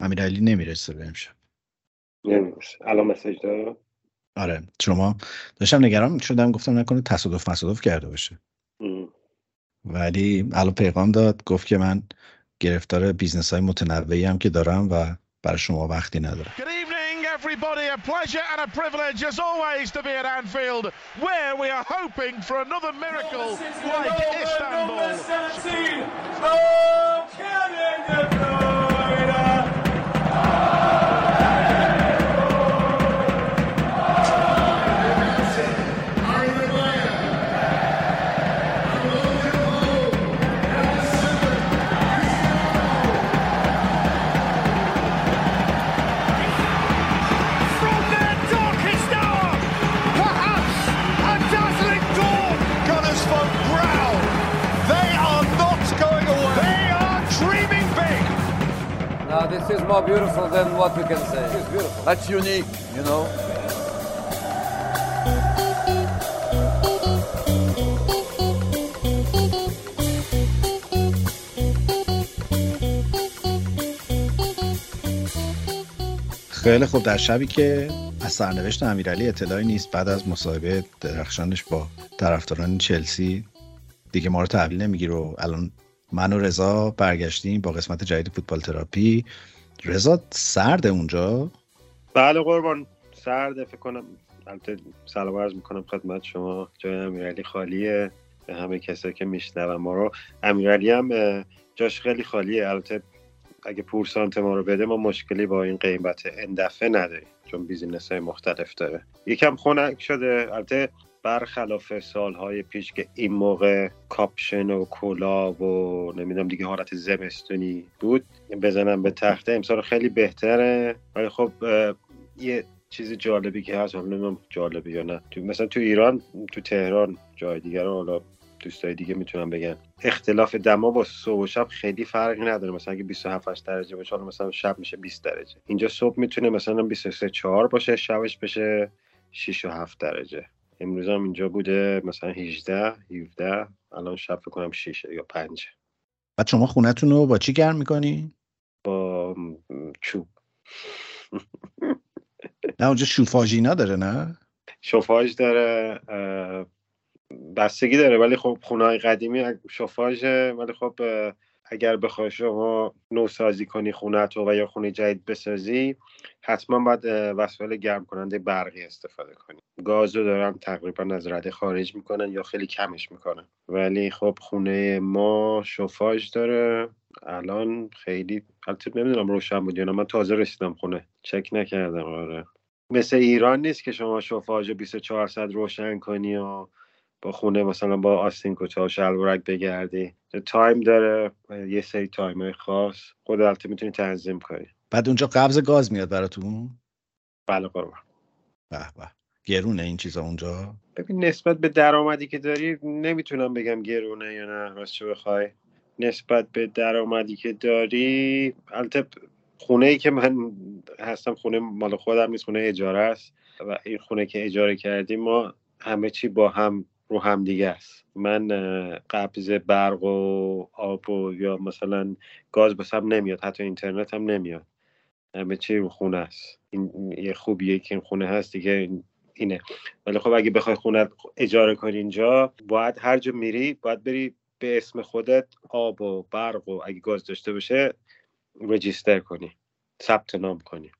امیرعلی نمی‌رسه به امشب. نمی‌رسه. الان message داره؟ آره. شما داشتم نگران شدم گفتم نکنه تصادف مصادف کرده باشه. ولی الان پیغام داد گفت که من گرفتار business های متنوعی هم که دارم و برای شما وقتی ندارم. Everybody. A pleasure and a privilege, as always, to be at Anfield, where we are hoping for another miracle like Istanbul. This is more beautiful than what we can say. It's beautiful. That's unique, you know. خیلی خوب در شبی که از سرنوشت امیرعلی اطلاعی نیست بعد از مصاحبه درخشانش با طرفداران چلسی دیگه ما رو تحویل نمیگیر و الان من و رضا برگشتیم با قسمت جدید فوتبال تراپی. رضا سرده اونجا؟ بله قربان سرده فکر کنم البته سلام عرض می‌کنم خدمت شما. جای امیرعلی خالیه. به همه کسایی که میشنون ما رو. امیرعلی هم جاش خیلی خالیه. البته اگه پورسانت ما رو بده ما مشکلی با این غیبت این دفعه نداریم چون business های مختلف داره. یکم خنک شده. البته برخلاف سالهای پیش که این موقع کاپشن و کلا و نمی‌دونم دیگه حالت زمستونی بود بزنم به تخته امسال خیلی بهتره. ولی خب یه چیز جالبی که هست نمی‌دونم جالبی یا نه. تو مثلا تو ایران تو تهران جای دیگر حالا دوستای دیگه می‌تونم بگن. اختلاف دما با صبح و شب خیلی فرقی نداره. مثلا اگه 27 درجه باشه مثلا شب میشه 20 درجه. اینجا صبح می‌تونه مثلا 23 4 باشه شبش بشه 6 و 7 درجه. امروز هم اینجا بوده مثلا 18 17 الان شب فکر کنم 6 یا 5 بعد شما خونتون رو با چی گرم می‌کنی؟ با چوب نه اونجا شوفاژینا داره نه؟ شوفاژ داره بستگی داره ولی خب خونه قدیمی شوفاژه ولی خب اگر بخوای شما نوسازی کنی خونه تو و یا خونه جدید بسازی حتما باید وسایل گرم کننده برقی استفاده کنی. گاز رو دارن تقریبا از رده خارج می‌کنن یا خیلی کمش می‌کنن. ولی خب خونه ما شوفاژ داره. الان خیلی البته نمی‌دونم روشن بود یا من تازه رسیدم خونه. چک نکردم. آره. مثل ایران نیست که شما شوفاژ 24 ساعت روشن کنی و با خونه مثلا با آستین کوچه و شلوارک بگردی. تایم داره یه سری تایم های خاص. خود البته می‌تونی تنظیم کنی. بعد اونجا قبض گاز میاد براتون؟ بله قربان. به به. گرونه این چیزا اونجا؟ ببین نسبت به درآمدی که داری نمی‌تونم بگم گرونه یا نه. راست بخوای. نسبت به درآمدی که داری البته خونه ای که من هستم خونه مال خودم نیست خونه اجاره است. و این خونه که اجاره کردیم ما همه چی با هم رو هم دیگه است. من قبض برق و آب و یا مثلا گاز بسم نمیاد حتی اینترنت هم نمیاد. همه چی رو خونه است. این یه خوبیه که این خونه هست دیگه اینه. ولی خب اگه بخوای خونه اجاره کنی اینجا باید هر جا میری باید بری به اسم خودت آب و برق و اگه گاز داشته باشه رجیستر کنی. ثبت نام کنی.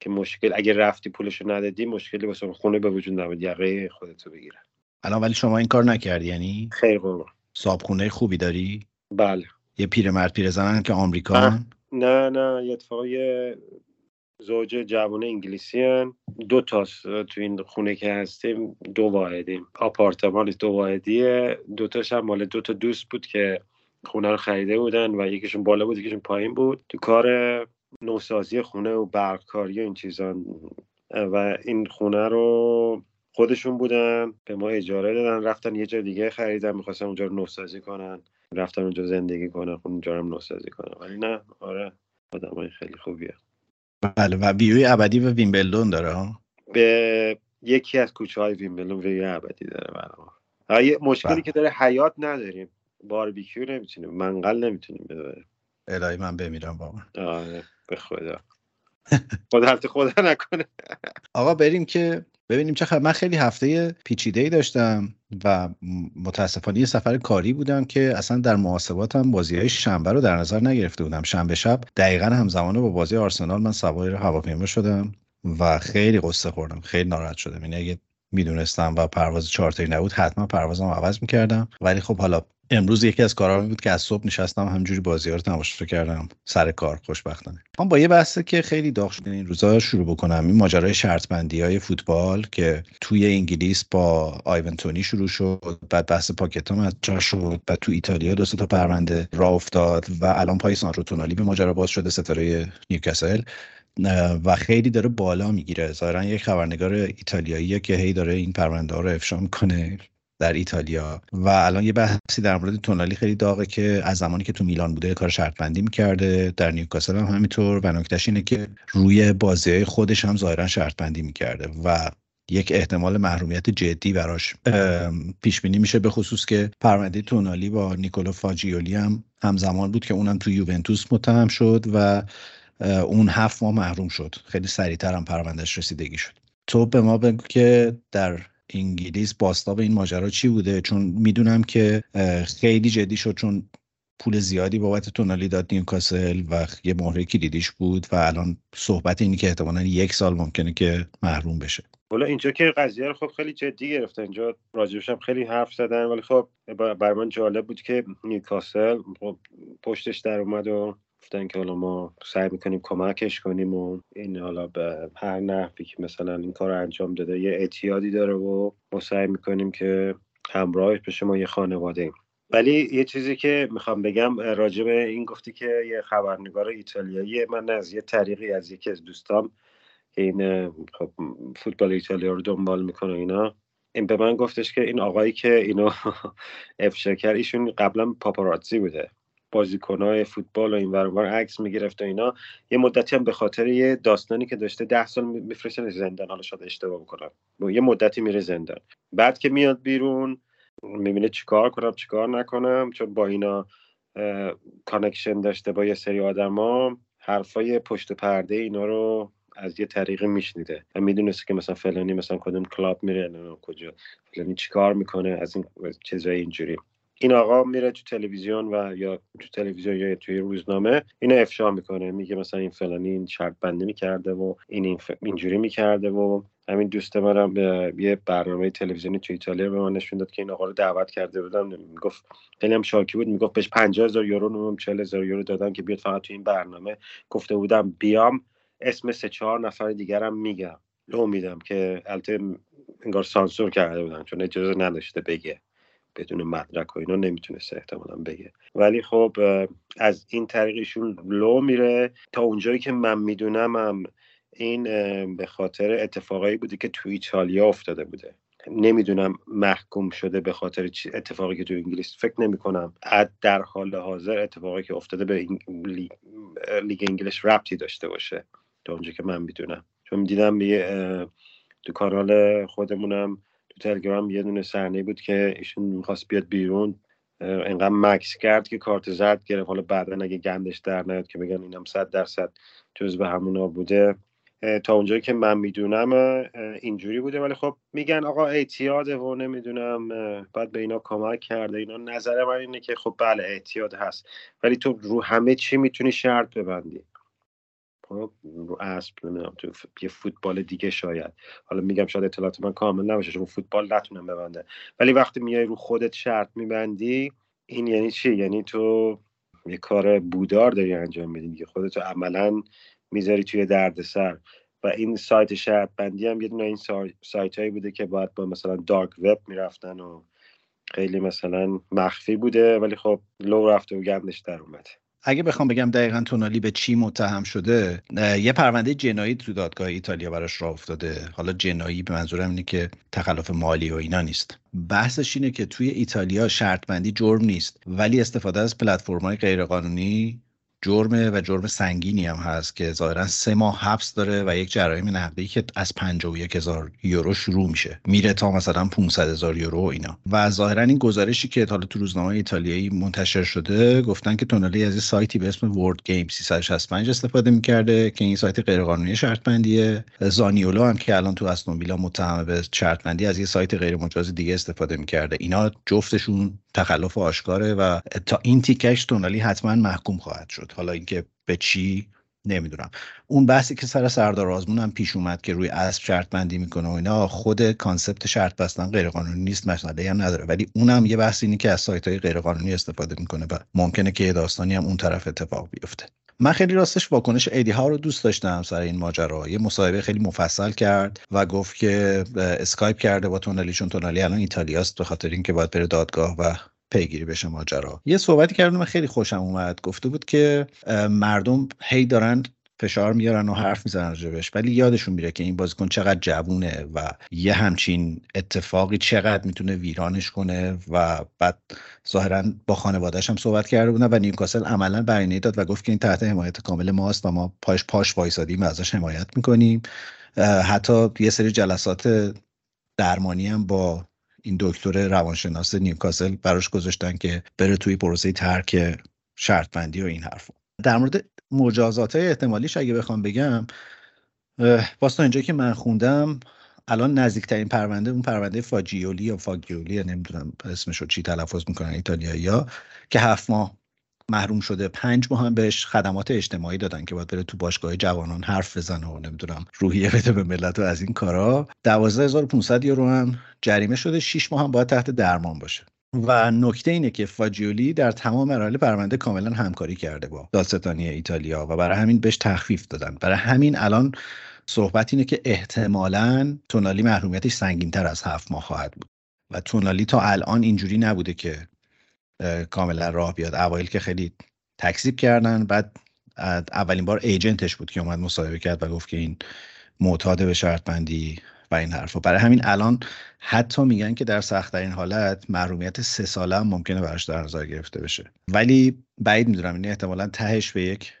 که مشکل اگه رفتی پولشو ندادی مشکلی واسه خونه به وجود نمیاد یقه خودتو بگیرن. الان ولی شما این کار نکردی یعنی خیر قربان صابخونه خوبی داری؟ بله. یه پیرمرد پیرزنن که آمریکا نه نه یه اتفاقا یه زوج جوان انگلیسی هن. دو تا تو این خونه که هستیم دو واحدیم. آپارتمان دو واحدیه. دو تاش هم مال دو تا دوست بود که خونه رو خریده بودن و یکیشون بالا بود یکیشون پایین بود. تو کار نوسازی خونه و برقکاری و این چیزان و این خونه رو خودشون بودن به ما اجاره دادن رفتن یه جای دیگه خریدن می‌خواستن اونجا رو نوسازی کنن. رفتن اونجا زندگی کنن خب اونجا رو نوسازی کنن. ولی نه آره آدمای خیلی خوبیه. بله و ویوی ابدی به ویمبلدون داره به یکی از کوچه های ویمبلدون ویوی ابدی داره برای مشکلی بله. که داره حیات نداریم. باربیکیو نمی‌تونیم منقل نمی‌تونیم ببریم الهی من بمیرم واقعا. آره به خدا. خدا خدا نکنه. آقا بریم که ببینیم چه خبر. من خیلی هفته پیچیده ای داشتم و متاسفانه یه سفر کاری بودم که اصلا در محاسباتم بازی های شنبه رو در نظر نگرفته بودم. شنبه شب دقیقا همزمان با بازی آرسنال من سوار هواپیما شدم و خیلی قصه خوردم. خیلی ناراحت شدم. یعنی اگه می‌دونستم و پرواز چارتری نبود حتما پروازم عوض می‌کردم. ولی خب حالا امروز یکی از کارا بود که از صبح نشستم همجوری بازی رو تماشا کردم. سر کار خوشبختانه. من با یه بحثه که خیلی داغ شده این روزا شروع بکنم. این ماجرای شرط بندی های فوتبال که توی انگلیس با آیونتونی شروع شد بعد بحث پاکتام از جا شد بعد تو ایتالیا دو تا پرونده را افتاد و الان پای سانرو تونالی به ماجرا باز شده ستاره نیوکاسل. و خیلی داره بالا می‌گیره. ظاهرا یک خبرنگار ایتالیاییه که هی داره این پرونده ها رو افشا می‌کنه در ایتالیا. و الان یه بحثی در مورد تونالی خیلی داغه که از زمانی که تو میلان بوده کار شرط بندی می‌کرده در نیوکاسل هم همینطور. و نکتهش اینه که روی بازی خودش هم ظاهرا شرط بندی می‌کرده و یک احتمال محرومیت جدی براش پیش بینی میشه. به خصوص که پرونده تونالی با نیکولو فاجیولی هم همزمان بود که اونم تو یوونتوس متهم شد و اون هفت ماه محروم شد. خیلی سریعتر هم پروندهش رسیدگی شد. تو به ما بگو که در انگلیس باستاب این ماجرا چی بوده؟ چون می‌دونم که خیلی جدی شد چون پول زیادی بابت تونالی داد نیوکاسل و یه مهره کلیدیش بود و الان صحبت اینی که احتمالا یک سال ممکنه که محروم بشه. حالا اینجا که قضیه رو خب خیلی جدی گرفته. اینجا راجبش هم خیلی حرف زدن ولی خب بر من جالب بود که نیوکاسل خب پشتش در اومد و گفتن که حالا ما سعی می‌کنیم کمکش کنیم و این حالا به هر نحوی که مثلا این کار انجام داده یه اعتیادی داره و ما سعی می‌کنیم که همراهش بشه ما یه خانواده ایم. ولی یه چیزی که می‌خوام بگم راجع به این گفتی که یه خبرنگار ایتالیایی من از یه طریقی از یکی از دوستام که این خب فوتبال ایتالیا رو دنبال می‌کنه اینا این به من گفتش که این آقایی که اینو افشا کرد ایشون قبلا پاپاراتزی بوده. بازیکنهای فوتبال و این ور عکس می‌گرفت و اینا. یه مدتی هم به خاطر یه داستانی که داشته ده سال میفرستن زندان حالا شاید اشتباه بکنم. یه مدتی میره زندان. بعد که میاد بیرون می‌بینه چیکار کنم چیکار نکنم چون با اینا connection داشته با یه سری آدما حرفای پشت پرده اینا رو از یه طریقی میشنیده. و می‌دونسته که مثلا فلانی مثلا کدوم club میره کجا فلانی چیکار می‌کنه از این چیزای اینجوری. این آقا میره تو تلویزیون و یا تو تلویزیون یا توی روزنامه اینو افشا می‌کنه. میگه مثلا این فلانی این شرط بندی می‌کرده و این, این اینجوری می‌کرده و همین دوست منم به یه برنامه تلویزیونی تو ایتالیا به من نشون داد که این آقا رو دعوت کرده بودم. می‌گفت خیلی هم شاکی بود. می‌گفت بهش 50000 یورو نمی‌دونم 40000 یورو دادم که بیاد فقط تو این برنامه. گفته بودم بیام اسم سه چهار نفر دیگرم میگم. میدم که البته انگار سانسور کرده بودن چون اجازه نداشته بگه. بدون مدرک و اینا نمی‌تونسته احتمالا بگه. ولی خب از این طریقشون لو میره. تا اونجایی که من می‌دونم هم این به خاطر اتفاقایی بوده که تو ایتالیا افتاده بوده. نمی‌دونم محکوم شده به خاطر اتفاقی که تو انگلیس فکر نمی کنم در حال حاضر اتفاقی که افتاده به لیگ انگلیس ربطی داشته باشه. تا اونجا که من می‌دونم. چون دیدم تو کانال خودمونم تلگرام یه دونه صحنه بود که ایشون می‌خواست بیاد بیرون انقدر مکس کرد که کارت زرد گرفت. حالا بعدا اگه گندش در نیاد که بگن اینم صد درصد جز به همونا بوده. تا اونجایی که من می‌دونم اینجوری بوده. ولی خب میگن آقا اعتیاده و نمی‌دونم باید به اینا کمک کرده. اینا نظر من اینه که خب بله اعتیاد هست. ولی تو رو همه چی می‌تونی شرط ببندی. خب رو اسب نمی‌دونم تو یه فوتبال دیگه شاید. حالا میگم شاید اطلاعات من کامل نباشه چون فوتبال نتونم ببنده ولی وقتی میای رو خودت شرط میبندی این یعنی چی؟ یعنی تو یه کار بودار داری انجام میدی که خودتو عملا می‌ذاری توی دردسر. و این سایت شرط بندی هم یه دونه این سایت هایی بوده که باید با مثلا دارک وب می‌رفتن و خیلی مثلا مخفی بوده ولی خب لو رفته و گندش در اومده. اگه بخوام بگم دقیقا تونالی به چی متهم شده یه پرونده جنایی تو دادگاه ایتالیا براش راه افتاده. حالا جنایی به منظورم اینه که تخلف مالی و اینا نیست. بحثش اینه که توی ایتالیا شرط بندی جرم نیست ولی استفاده از پلتفرم‌های غیرقانونی جرمه و جرم سنگینی هم هست که ظاهرا سه ماه حبس داره و یک جرایم نقدی که از 51 هزار یورو شروع میشه. میره تا مثلا 500 هزار یورو اینا. و ظاهرا این گزارشی که حالا تو روزنامه ایتالیایی منتشر شده گفتن که تونالی از یه سایتی به اسم ورد گیم 365 استفاده می‌کرده که این سایت غیرقانونی شرط بندیه زانیولو هم که الان تو استون متهم به شرط بندی از یه سایت غیر مجاز دیگه استفاده می‌کرده. اینا جفتشون تخلف آشکاره و تا این تیکش تونالی حتما محکوم خواهد شد. حالا اینکه به چی نمی‌دونم. اون بحثی که سر سردار آزمون هم پیش اومد که روی اسب شرط بندی می‌کنه و اینا خود concept شرط بستن غیر قانونی نیست مسئله هم نداره. ولی اونم یه بحثی اینه که از سایت های غیر قانونی استفاده می‌کنه و ممکنه که یه داستانی هم اون طرف اتفاق بیفته. من خیلی راستش واکنش ادی هاو رو دوست داشتم سر این ماجرا. یه مصاحبه خیلی مفصل کرد و گفت که اسکایپ کرده با تونالی چون تونالی الان ایتالیاست به خاطر اینکه باید بره دادگاه و پیگیری بشه ماجرا. یه صحبتی کردم خیلی خوشم اومد. گفته بود که مردم هی دارن فشار میارن و حرف می‌زنن راجبش ولی یادشون میره که این بازیکن چقدر جوونه و یه همچین اتفاقی چقدر می‌تونه ویرانش کنه و بعد ظاهرا با خانوادهش هم صحبت کرده بودن و نیوکاسل عملا بیانیه داد و گفت که این تحت حمایت کامل ماست و ما پاش پاش وایسادیم و ازش حمایت می‌کنیم. حتی یه سری جلسات درمانی هم با این دکتر روانشناس نیوکاسل براش گذاشتن که بره توی پروسه ترک شرط بندی و این حرف در مورد مجازات احتمالیش اگه بخوام بگم واسه اینجا که من خوندم الان نزدیکترین پرونده اون پرونده فاجیولی یا فاگیولی نمی‌دونم اسمش رو چی تلفظ می‌کنن ایتالیایی ها که هفت ماه محروم شده. پنج ماه هم بهش خدمات اجتماعی دادن که باید بره تو باشگاه جوانان حرف بزنه و نمی‌دونم روحیه بده به ملت و از این کارا. 12500 یورو هم جریمه شده. 6 ماه هم باید تحت درمان باشه. و نکته اینه که فاجیولی در تمام مراحل پرونده کاملا همکاری کرده با دادستانی ایتالیا و برای همین بهش تخفیف دادن. برای همین الان صحبت اینه که احتمالا تونالی محرومیتش سنگین تر از هفت ماه خواهد بود. و تونالی تا الان اینجوری نبوده که کاملا راه بیاد. اوایل که خیلی تکذیب کردن بعد اولین بار ایجنتش بود که اومد مصاحبه کرد و گفت که این معتاد به شرط بندی و این حرفا. برای همین الان حتی میگن که در سختترین حالت محرومیت سه ساله هم ممکنه براش در نظر گرفته بشه. ولی بعید می‌دونم این احتمالا تهش به یک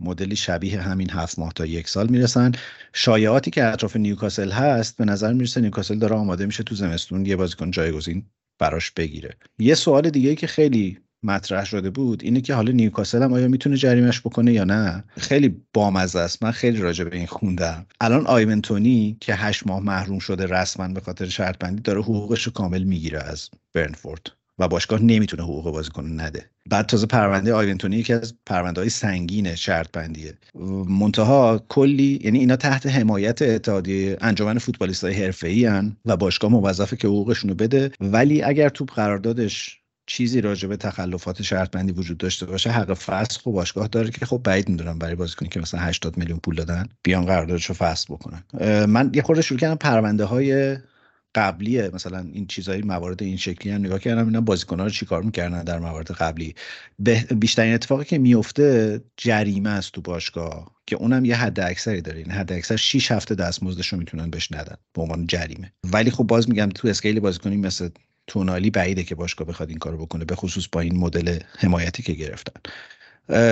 مدلی شبیه همین هفت ماه تا یک سال می‌رسن. شایعاتی که اطراف نیوکاسل هست به نظر می‌رسه نیوکاسل داره آماده میشه تو زمستون یه بازیکن جایگزین براش بگیره. یه سوال دیگه که خیلی مطرح شده بود اینه که حالا نیوکاسل هم آیا می‌تونه جریمش بکنه یا نه؟ خیلی بامزه است. من خیلی راجع به این خوندم. الان آیونتونی که هشت ماه محروم شده رسما به خاطر شرط بندی داره حقوقش رو کامل می‌گیره از برنفورد. و باشگاه نمی‌تونه حقوق بازیکن نده. بعد تازه پرونده آیونتونی یکی از پرونده های سنگین شرط بندیه منتها کلی یعنی اینا تحت حمایت اتحادیه انجمن فوتبالیست های حرفه و باشگاه موظفه که حقوقشون رو بده. ولی اگر توپ قراردادش چیزی راجع به تخلفات شرط بندی وجود داشته باشه حق فسخ و باشگاه داره که خب بعید می‌دونم برای بازیکنی که مثلا 80 میلیون پول دادن بیان قراردادش رو فسخ بکنن. من یه خورده شروع کردم پرونده های قبلیه. مثلا این چیزایی موارد این شکلی هم نگاه کردم اینا بازیکن‌ها رو چیکار می‌کردن در موارد قبلی. بیشترین اتفاقی که میفته جریمه است تو باشگاه که اونم یه حد اکثری داره. این حد اکثر 6 هفته دستمزدش رو می‌تونن بهش ندن به عنوان جریمه. ولی خب باز میگم تو اسکیل بازیکنی مثل تونالی بعیده که باشگاه بخواد این کارو بکنه به خصوص با این مدل حمایتی که گرفتن.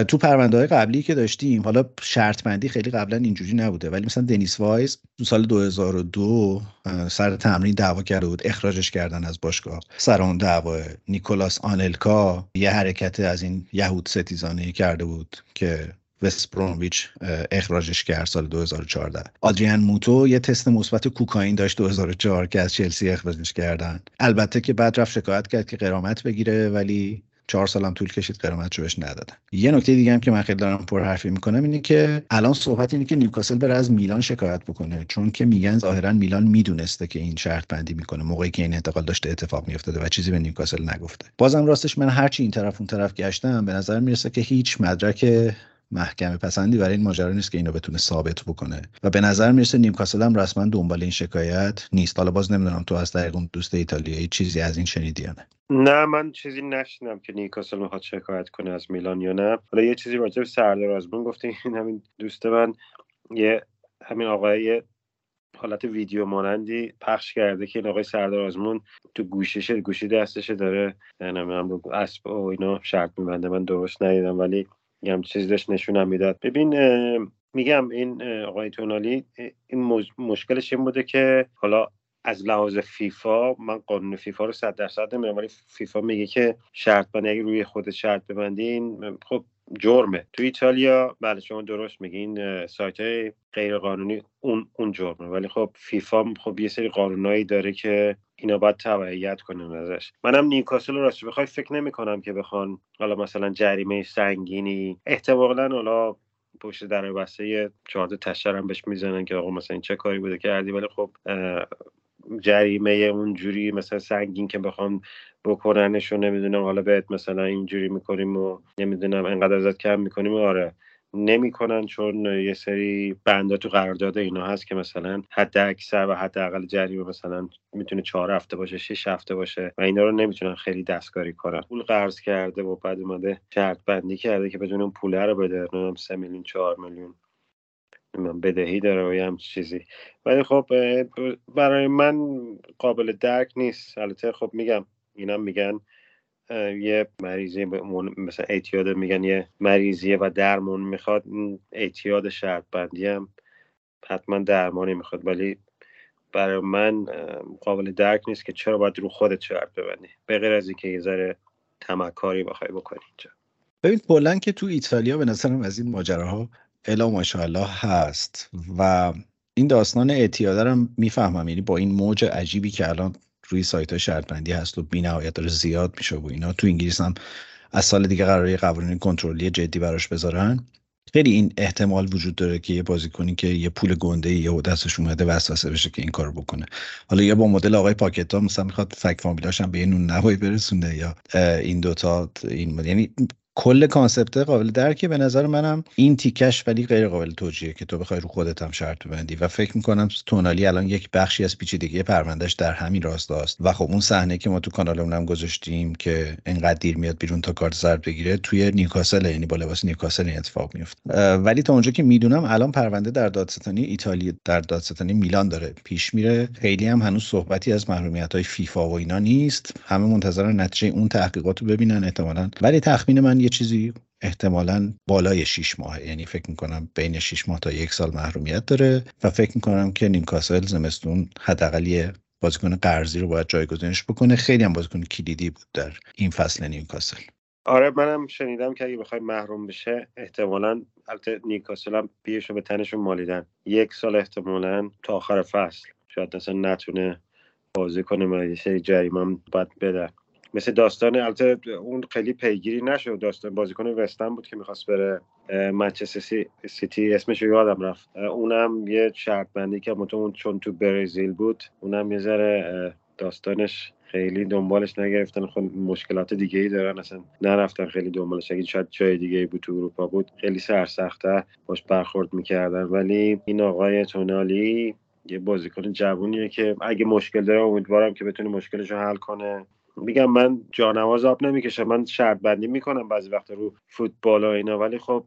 تو پرونده های قبلی که داشتیم حالا شرط بندی خیلی قبلا اینجوری نبوده ولی مثلا دنیس وایز تو سال 2002 سر تمرین دعوا کرده بود اخراجش کردن از باشگاه. سر اون دعوا نیکولاس آنلکا یه حرکت از این یهود ستیزانه کرده بود که وست برونویچ اخراجش کرد سال 2014 آدریان موتو یه تست مثبت کوکائین داشت 2004 که از چلسی اخراجش کردن. البته که بعد رفت شکایت کرد که قرامت بگیره ولی چهار سالم طول کشید قرامت رو بهش ندادن. یه نکته دیگه هم که من خیلی دارم پر حرفی می‌کنم اینه که الان صحبت اینه که نیوکاسل بره از میلان شکایت بکنه. چون که میگن ظاهرا میلان می‌دونسته که این شرط بندی می‌کنه. موقعی که این انتقال داشته اتفاق میافتاده و چیزی به نیوکاسل نگفته. بازم راستش من هرچی این طرف اون طرف گشتم به نظر می‌رسه که هیچ مدرک محکمه پسندی برای این ماجرا نیست که اینو بتونه ثابت بکنه. و به نظر می‌رسه نیوکاسل هم رسما دنبال این شکایت نیست. حالا باز نمی‌دونم تو از طریق اون دوست ایتالیایی چیزی از این شنیدی یا نه نه من چیزی نشنیدم که نیوکاسل می‌خواد شکایت کنه از میلان یا نه. حالا یه چیزی راجع به سردار آزمون گفته این همین دوست من یه همین آقای حالت ویدیو مانندی پخش کرده که این آقای سردار آزمون تو گوشش گوشی دستش داره. نمی‌دونم اسب و اینا شرط میبنده من درست ندیدم ولی میگم چیزی داشت نشونم می‌داد. ببین میگم این آقای تونالی این مشکلش این بوده که حالا از لحاظ فیفا من قانون فیفا رو صد درصد نمی‌دونم ولی فیفا میگه که شرط بندی اگه روی خود شرط ببندین خب جرمه. تو ایتالیا بله شما درست میگین سایت های غیر قانونی اون اون جرمه. ولی خب فیفا خب یه سری قانونایی داره که اینا باید تبعیت کنن ازش. منم نیوکاسل راست بخوای فکر نمی کنم که بخوان حالا مثلا جریمه سنگینی احتمالا حالا پشت در بسته چهار تشر هم بهش می‌زنن که آقا مثلا چه کاری بوده کردی؟ ولی خب جریمه اونجوری مثلا سنگین که بخوام بکننش و نمی‌دونم. حالا بهت مثلا اینجوری می‌کنیم و نمی‌دونم انقدر ازت کم می‌کنیم. آره. نمی‌کنن چون یه سری بندا تو قرارداد اینا هست که مثلا حد اکثر و حد اقل جریمه مثلا می‌تونه چهار هفته باشه شش هفته باشه و اینا رو نمی‌تونن خیلی دستکاری کنن. پول قرض کرده و بعد اومده شرط بندی کرده که بدون اون پوله رو بده نمی‌دونم سه میلیون چهار میلیون من بدهی داره و چیزی. ولی خب برای من قابل درک نیست. البته خب میگم اینا میگن یه مریضی مثلا اعتیاد میگن یه مریضیه و درمون می‌خواد اعتیاد شرط بندی هم حتما درمانی می‌خواد. ولی برای من قابل درک نیست که چرا باید رو خودت شرط ببندی. به غیر از اینکه یه ذره تمکاری بخوای بکنی اینجا. ببین بلند که تو ایتالیا به نظرم از این ماجراها الا ماشاءالله هست. و این داستان اعتیاد رو می‌فهمم. یعنی با این موج عجیبی که الان روی سایت های شرطبندی هست و بی نهایت داره زیاد میشه و اینا. تو انگلیس هم از سال دیگه قراره قوانین کنترلی جدی براش بذارن. خیلی این احتمال وجود داره که یه بازیکنی که یه پول گنده یه دستش اومده وسوسه بشه که این کارو بکنه. حالا یا با مدل آقای پاکتا مثلا می‌خواد فک فامیلاش هم به یه نون نوایی برسونه یا این دوتا این یعنی کل concept قابل درکه. به نظر منم این تیکش ولی غیر قابل توجیه که تو بخوای رو خودت هم شرط ببندی. و فکر می‌کنم تونالی الان یک بخشی از پیچیدگی پروندهش در همین راستاست و خب اون صحنه که ما تو کانالمون هم گذاشتیم که انقدر دیر میاد بیرون تا کارت زرد بگیره توی نیوکاسل یعنی با لباس نیوکاسل این اتفاق میفته ولی تا اونجا که می‌دونم الان پرونده در دادستانی ایتالیا در دادستانی میلان داره پیش میره. خیلی هم هنوز صحبتی از محرومیت های فیفا و اینا نیست. همه منتظر نتیجه اون تحقیقات رو ببینن احتمالاً. ولی تخمین من یه چیزی احتمالا بالای 6 ماه یعنی فکر می‌کنم بین 6 ماه تا یک سال محرومیت داره و فکر می‌کنم که نیمکاسل زمستون حداقل یه بازیکن قرضی رو باید جایگزینش بکنه. خیلی هم بازیکن کلیدی بود در این فصل نیوکاسل. آره منم شنیدم که اگه بخوای محروم بشه احتمالا البته نیوکاسل هم بیشو به تنشون مالیدن. یک سال احتمالا تا آخر فصل. شاید اصلا نتونه بازی کنه یه سری جریمه هم باید مثل داستان البته اون خیلی پیگیری نشد. داستان بازیکن وستن بود که می‌خواست بره منچستر سیتی اسمش رو یادم رفت. اونم یه شرط بندی که اون چون تو برزیل بود. اونم یه ذره داستانش خیلی دنبالش نگرفتن. خب مشکلات دیگه ای دارن. اصلا نرفتن خیلی دنبالش. اگه شاید جای دیگه بود تو اروپا بود خیلی سرسخته باش برخورد می‌کردن. ولی این آقای تونالی یه بازیکن جوونیه که اگه مشکل داره امیدوارم که بتونه مشکلش رو حل کنه. میگم من جانواز آب نمی‌کشم من شرط بندی می‌کنم بعضی وقت رو فوتبال و اینا ولی خب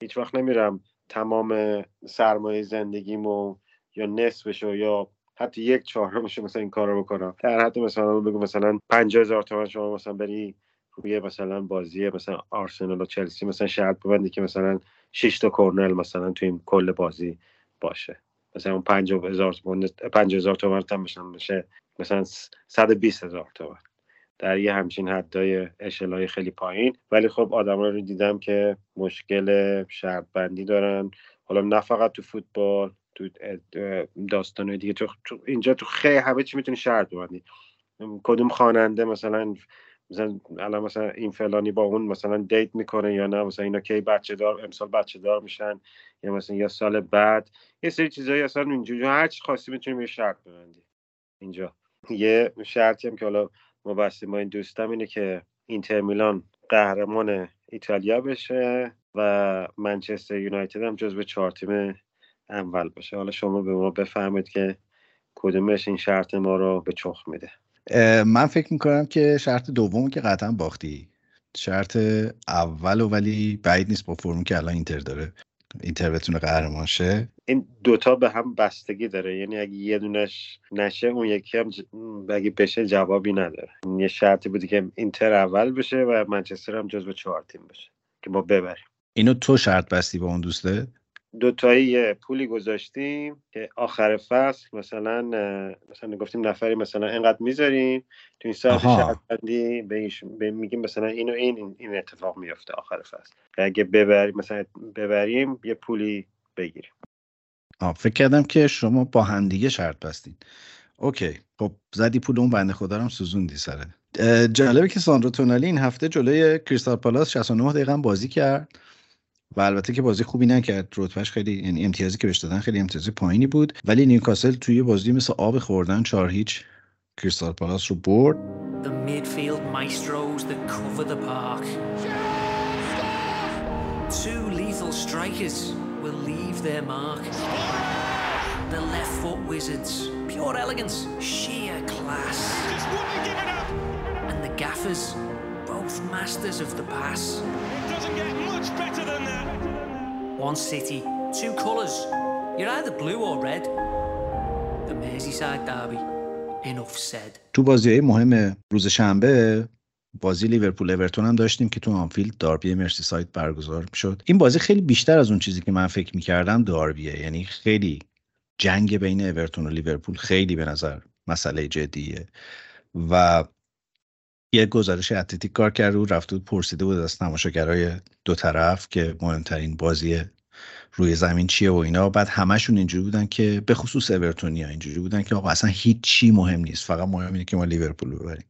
هیچ وقت نمیرم تمام سرمایه زندگیمو یا نصفشو یا حتی یک چهارمشو مثلا این کار رو بکنم. در حد مثلا بگو مثلا 50 هزار تومن شما مثلا بری روی مثلا بازی مثلا آرسنال و چلسی مثلا شرط ببندی که مثلا 6 تا کورنل مثلا تو این کل بازی باشه. مثلا اون 50 هزار تومن 50 هزار تومن هم بشه مثلا 120 هزار تومن. در یه همچین حدای اشلای خیلی پایین. ولی خب آدم رو دیدم که مشکل شرط بندی دارن. حالا نه فقط تو فوتبال تو داستان دیگه. تو, اینجا تو خیلی همه چی می‌تونی شرط ببندی. کدوم خواننده مثلا مثلا الان مثلا این فلانی با اون مثلا دیت می‌کنه یا نه؟ مثلا اینا کی بچه دار امسال بچه دار میشن یا مثلا یا سال بعد. یه سری چیزایی اصلا اینجوری هر چی خواستی می‌تونی شرط ببندی. اینجا. یه شرطی هم که حالا ما بستیم با این دوستم اینه که اینتر میلان قهرمان ایتالیا بشه و منچستر یونایتد هم جزو چهار تیم اول باشه. حالا شما به ما بفهمید که کدومش این شرط ما رو به چخ میده. من فکر می‌کنم که شرط دوم که قطعا باختی. شرط اول ولی بعید نیست با فرمی که الان اینتر داره. اینتر بتونه قهرمان شه این دوتا به هم بستگی داره. یعنی اگه یه دونش نشه اون یکی هم اگه بشه جوابی نداره. یه شرطی بودی که اینتر اول بشه و منچستر هم جزو چهار تیم بشه که ما ببریم. اینو تو شرط بستی با اون دوسته؟ دوتایی پولی گذاشتیم که آخر فصل مثلا مثلا گفتیم نفری مثلا اینقدر می‌ذاریم تو این ساعت شرط بندی به میگیم مثلا اینو این این اتفاق میفته آخر فصل. اگه ببریم مثلا ببریم یه پولی بگیریم. آه فکر کردم که شما با همدیگه شرط بستین اوکی. خب زدی پول اون بنده خدا رو سوزوندی سره جالبه که ساندرو تونالی این هفته جلوی کریستال پالاس 69 دقیقه بازی کرد. و البته که بازی خوبی نکرد رتبهش خیلی یعنی امتیازی که بهش دادن خیلی امتیازی پایینی بود ولی نیوکاسل توی بازی مثل آب خوردن چهار هیچ کریستال پالاس رو برد The midfield maestros that cover the park. Two lethal strikers will leave their mark. The left foot wizards, pure elegance, sheer class. Just wouldn't give it up. And the gaffers, both masters of the pass. It doesn't get much better than that. One city, two colours. You're either blue or red. The Merseyside derby. Enough said. تو بازی مهم روز شنبه بازی لیورپول اورتون هم داشتیم که تو آنفیلد داربی مرسی سایت برگزار شد این بازی خیلی بیشتر از اون چیزی که من فکر می‌کردم داربیه یعنی خیلی جنگ بین اورتون و لیورپول خیلی به نظر مسئله جدیه و یه گزارش اتلتیک کار کرده و رفته بود پرسیده بود از تماشاگرای دو طرف که مهمترین بازی روی زمین چیه و اینا. بعد همشون اینجوری بودن که به خصوص اورتونیا اینجوری بودن که آقا اصلا هیچ چی مهم نیست فقط مهم اینه که ما لیورپول ببریم.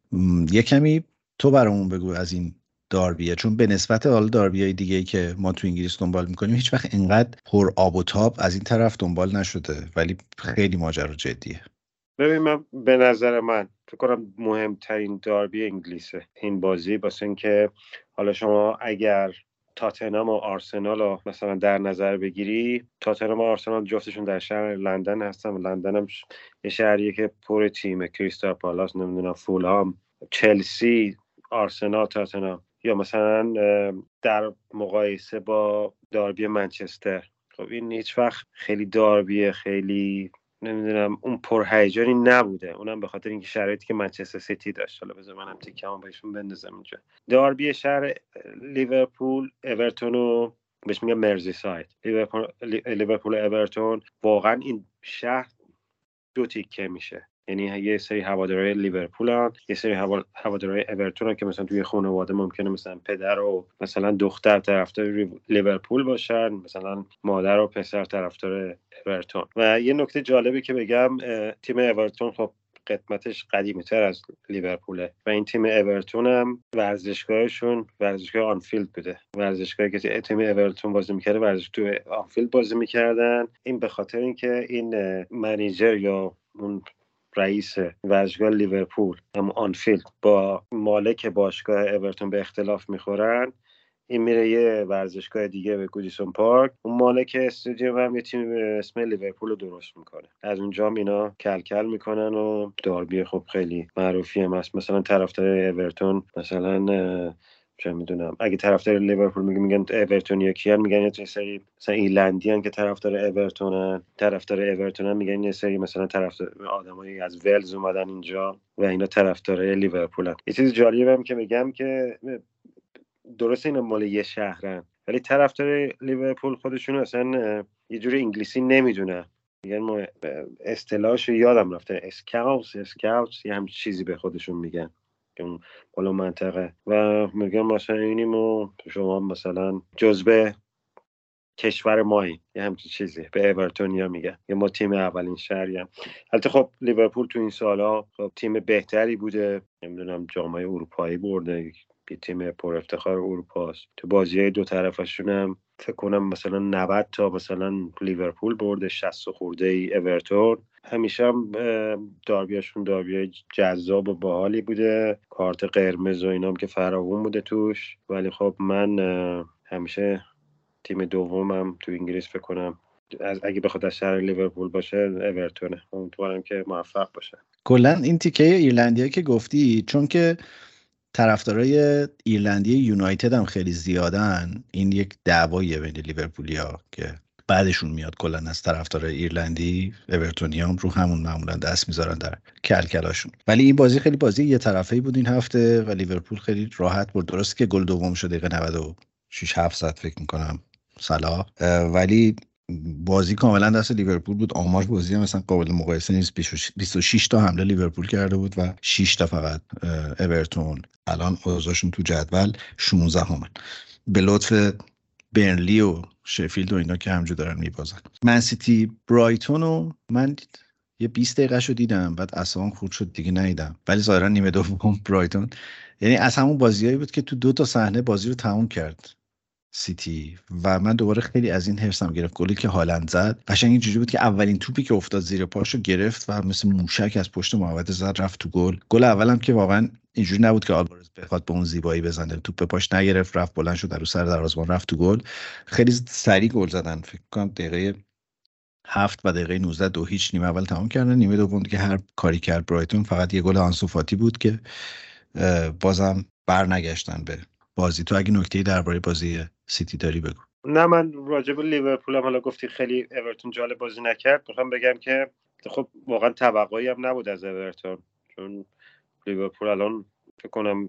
یه کمی تو برامون بگو از این داربیه چون به نسبت حالا داربیای دیگه که ما تو انگلیس دنبال می‌کنیم هیچ وقت اینقدر پر آب و تاب از این طرف دنبال نشده ولی خیلی ماجرا جدیه. ببین من به نظر من فکر کنم مهمترین داربی انگلیسه این بازی واسه اینکه حالا شما اگر تاتنام و آرسنال رو مثلا در نظر بگیری تاتنام و آرسنال جفتشون در شهر لندن هستن و لندن هم یه شهریه که پر تیم کریستال پالاس نمی‌دونم فولام چلسی آرسنال تاتنام یا مثلا در مقایسه با داربی منچستر. خب این هیچ وقت خیلی داربیه خیلی نمی‌دونم اون پرهیجانی نبوده. اونم به خاطر اینکه شرایطی که منچستر سیتی داشت. حالا بذار منم تیکمو بهشون بندازم اینجا. داربی شهر لیورپول اورتون و بهش میگم مرزی ساید لیورپول اورتون واقعا این شهر دو تیکه میشه. یعنی یه سری لیورپول هم یه سری هوادارهای اورتون که مثلا توی خانواده ممکنه مثلا پدر و مثلا دختر طرفدار لیورپول باشن مثلا مادر و پسر طرفدار اورتون. و یه نکته جالبی که بگم تیم اورتون خب قدمتش قدیمی تر از لیورپوله و این تیم اورتون هم ورزشگاهشون ورزشگاه آنفیلد بوده. ورزشگاهی که تیم اورتون بازی می‌کرده ورزش تو آنفیلد بازی می‌کردن. این به خاطر اینکه این manager یا اون رئیس ورزشگاه لیورپول هم آنفیلد با مالک باشگاه اورتون به اختلاف می‌خورن. این میره یه ورزشگاه دیگه به گودیسون پارک. اون مالک استادیوم هم یه تیم اسم لیورپول رو درست می‌کنه. از اونجا اینا کلکل می‌کنن و داربی خب خیلی معروفی هم هست. مثلا طرفدار اورتون مثلا چه می‌دونم. اگه طرفدار لیورپول میگن میگن اورتونیا کیان میگن یه سری مثلا ایلندیان که طرفدار اورتونن. طرفدار اورتونن میگن یه سری مثلا طرفدار آدمایی از ولز اومدن اینجا و اینا طرفدار لیورپولن یه چیز جالبه که میگم که درست اینا مال یه شهرن ولی طرفدار لیورپول خودشون اصلا یه جوری انگلیسی نمی‌دونن. میگن ما اصطلاحش یادم رفته اسکاوس اسکاوس یه هم چیزی به خودشون میگن. اون بالا منطقه. و میگم مثلا اینیم و شما مثلا جزبه کشور مایی یه همچین چیزی. به اورتونیا میگن یه ما تیم اولین شهری هم. البته خب لیورپول تو این سالها خب تیم بهتری بوده. نمی‌دونم جامعه اروپایی برده. یه تیم پر افتخار اروپاست تو بازی دو طرفشون هم فکر کنم مثلا 90 تا مثلا لیورپول برده 60 خورده ای اورتون. همیشه هم داربیاشون داربی جذاب و باحالی بوده. کارت قرمز و اینام که فراوون بوده توش. ولی خب من همیشه تیم دومم تو انگلیس فکر کنم. از اگه بخواد از شهر لیورپول باشه اورتونه. امیدوارم که موفق باشه. کلا این تیکه ایرلندیا که گفتی چون که طرفدارای ایرلندی یونایتد هم خیلی زیادن. این یک دعواییه بین لیورپولیا که بعدشون میاد کلا از طرفدار ایرلندی اورتونیام رو همون معمولا دست می‌ذارن در کلکلاشون. ولی این بازی خیلی بازی یه طرفه بود این هفته و لیورپول خیلی راحت بود درست که گل دوم شد دقیقه 90 6 7 زد فکر می‌کنم صلاح. ولی بازی کاملا دست لیورپول بود. آمار بازی هم مثلا قابل مقایسه نیست. 26 تا حمله لیورپول کرده بود و 6 تا فقط اورتون. الان اوضاعشون تو جدول 16 همن به لطف برنلی و شفیلد و اینا که همجور دارن میبازن. من سیتی برایتون و من یه 20 دقیقه شو دیدم. بعد اصلا خورد شد دیگه ندیدم. ولی ظاهرا نیمه دوم برایتون. یعنی از همون بازیایی بود که تو دو تا صحنه بازی رو تموم کرد. سیتی. و من دوباره خیلی از این حرسم گرفت. گلی که هالند زد. قشنگ اینجوری بود که اولین توپی که افتاد زیر پاشو گرفت و مثل موشک از پشت محوطه زد رفت تو گل. گل اولم که واقعا اینجوری نبود که آلوارز بخواد به اون زیبایی بزنه. توپ به پاش نگرفت رفت بلند شد در سر دروازه‌بان رفت تو گل. خیلی سریع گل زدن. فکر کنم دقیقه هفت و دقیقه 19 دو هیچ نیمه اول تمام کردن. نیمه دوم که هر کاری کرد برایتون. فقط یه گل آنسوفاتی بود که بازم برنگشتن به بازی. تو اگه نکته درباره بازی سیتی داری بگو. نه من راجب لیورپول هم حالا گفتی خیلی اورتون جالب بازی نکرد. می‌خوام بگم که خب واقعا توقعی هم نبود از اورتون چون لیورپول الان فکر کنم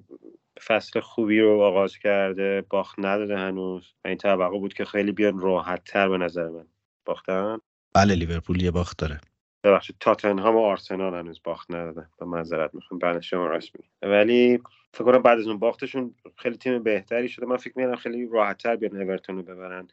فصل خوبی رو آغاز کرده باخت نداده هنوز. و این توقع بود که خیلی بیان راحت تر به نظر من. باختن؟ بله لیورپول یه باخت داره. ببخشید تاتنهام و آرسنال هنوز باخت ندادن به معذرت می‌خوام. بعد شما رسمی ولی فکر کنم بعد از اون باختشون خیلی تیم بهتری شده. من فکر می‌کنم خیلی راحتتر بیان اورتون رو ببرن.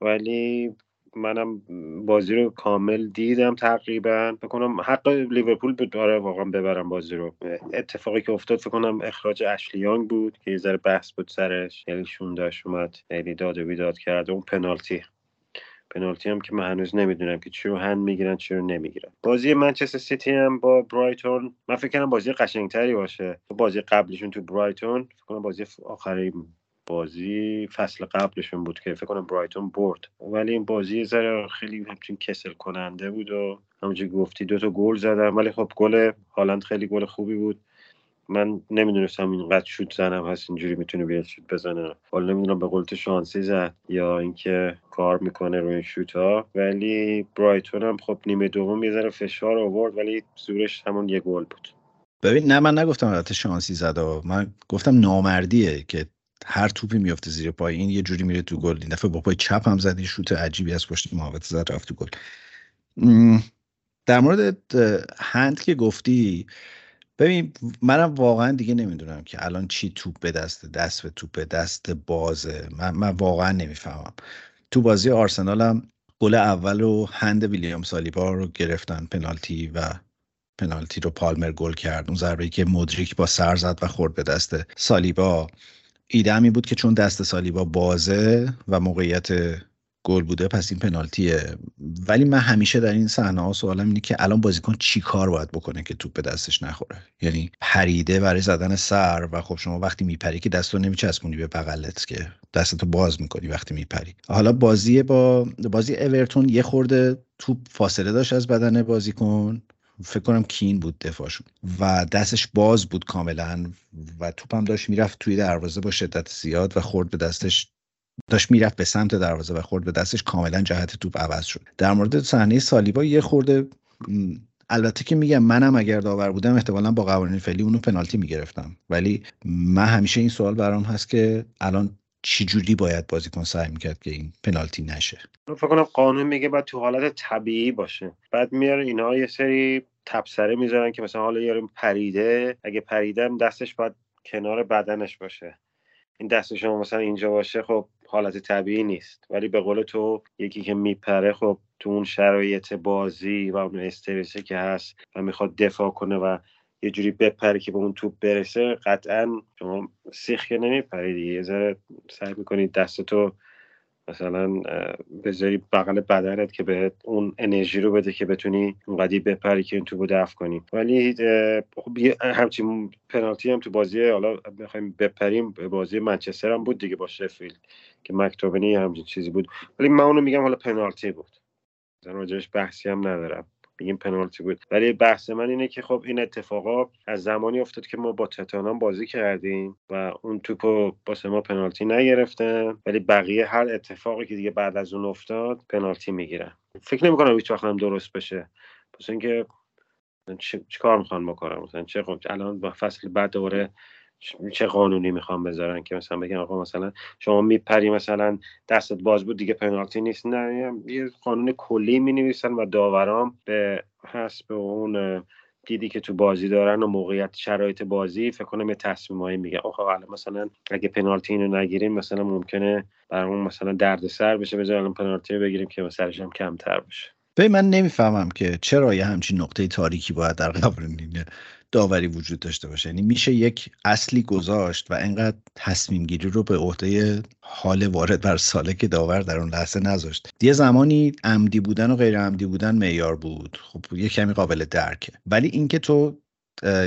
ولی منم بازی رو کامل دیدم تقریبا. فکر کنم حق لیورپول بود داره واقعا ببرم بازی رو. اتفاقی که افتاد فکر کنم اخراج اشلیانگ بود که یه ذره بحث بود سرش. یعنی شون داشت اومد داد و بیداد کرد. اون پنالتی. پنالتی هم که من هنوز نمی‌دونم که چی رو هند می‌گیرن چی رو نمی‌گیرن. بازی منچستر سیتی هم با برایتون من فکر کنم بازی قشنگتری باشه. بازی قبلشون تو برایتون فکر کنم بازی آخری بازی فصل قبلشون بود که فکر کنم برایتون برد. ولی این بازی ذره خیلی همچین کسل کننده بود و همونجور گفتی دو تا گل زدم ولی خب گل هالند خیلی گل خوبی بود. من نمی‌دونستم اینقدر شوت زنم هست اینجوری می‌تونه بیاد شوت بزنه. حالا نمی‌دونم به قول شانسی زد یا اینکه کار می‌کنه روی این شوت ها ولی برایتون هم خب نیمه دوم یه ذره فشار آورد ولی زورش همون یه گل بود. ببین نه من نگفتم البته شانسی زد من گفتم نامردیه که هر توپی میفته زیر پای. این یه جوری میره تو گل. این دفعه با پای چپ هم زد شوت عجیبی از پشت محوطه زد رفت تو گل. در مورد هند که گفتی ببین منم واقعا دیگه نمی‌دونم که الان چی توپ به دست دست به توپ به دست بازه. من, من واقعا نمی‌فهمم. تو بازی آرسنال هم گل اول رو هند ویلیام سالیبا رو گرفتن پنالتی و پنالتی رو پالمر گل کرد. اون ضربه که مدریک با سر زد و خورد به دست سالیبا. ایده بود که چون دست سالیبا بازه و موقعیت گل بوده پس این پنالتیه. ولی من همیشه در این صحنه ها سوالم اینه که الان بازیکن چی کار باید بکنه که توپ به دستش نخوره؟ یعنی پریده برای زدن سر و خب شما وقتی میپری که دستو نمیچسبونی به بغلت که دستتو باز می‌کنی وقتی میپری. حالا بازی با بازی اورتون یه خورده توپ فاصله داشت از بدن بازیکن. فکر کنم کین بود دفاعشون. و دستش باز بود کاملا و توپم داشت می‌رفت توی دروازه با شدت زیاد و خورد به دستش داشت می‌رفت به سمت دروازه و خورد به دستش. کاملا جهت توپ عوض شد. در مورد صحنه سالیبا یه خورده البته که میگم منم اگر داور بودم احتمالا با قوانین فعلی اونو پنالتی می‌گرفتم. ولی من همیشه این سوال برام هست که الان چی جوری باید بازیکن سعی می‌کرد که این پنالتی نشه؟ فکر کنم قانون میگه باید تو حالت طبیعی باشه. بعد میاره اینا یه سری تبصره می‌ذارن که مثلا حالا یارو پریده. اگه پریدم دستش باید کنار بدنش باشه. این دست شما مثلا اینجا باشه خب حالت طبیعی نیست. ولی به قول تو یکی که میپره خب تو اون شرایط بازی و اون استرسی که هست و می‌خواد دفاع کنه و یه جوری بپره که به اون توپ برسه قطعا شما سیخ که نمیپری دیگه. یه ذره سعی می‌کنید دستتو مثلا بذاری بغل بدنت که به اون انرژی رو بده که بتونی اونقدی بپری که این تو دفع کنی. ولی خب همچین پنالتی هم تو بازی حالا بخوایم بپریم بازی منچستر هم بود دیگه با شفیلد که مکتوبنی همچین چیزی بود. ولی من اونو میگم حالا پنالتی بود. مثلا راجبش بحثی هم ندارم. میگیم پنالتی بود. ولی بحث من اینه که خب این اتفاقا از زمانی افتاد که ما با تتانان بازی کردیم و اون توپو با ما پنالتی نگرفتن ولی بقیه هر اتفاقی که دیگه بعد از اون افتاد پنالتی می‌گیرن. فکر نمی‌کنم هیچ هم درست بشه. پس اینکه چه کار می‌خوان بکنم مثلا چه خب الان با فصل بعد دوباره چه قانونی می‌خوام بذارن که مثلا بگن آقا مثلا شما میپری مثلا دستت باز بود دیگه پنالتی نیست. نه یه قانون کلی می و داورام به حسب اون دیدی که تو بازی دارن و موقعیت شرایط بازی فکر کنم یه تصمیمایی میگه. آخه حالا مثلا اگه پنالتی اینو نگیریم مثلا ممکنه برامون مثلا دردسر بشه بذارن پنالتی بگیریم که مثلا هم کمتر بشه. به من نمی‌فهمم که چرا یه همچین نقطه تاریکی باید در قوانین داوری وجود داشته باشه. یعنی میشه یک اصلی گذاشت و انقدر تصمیم گیری رو به عهده حال وارد بر سالک داور در اون لحظه نذاشت. یه زمانی عمدی بودن و غیر عمدی بودن معیار بود. خب یه کمی قابل درکه. ولی اینکه تو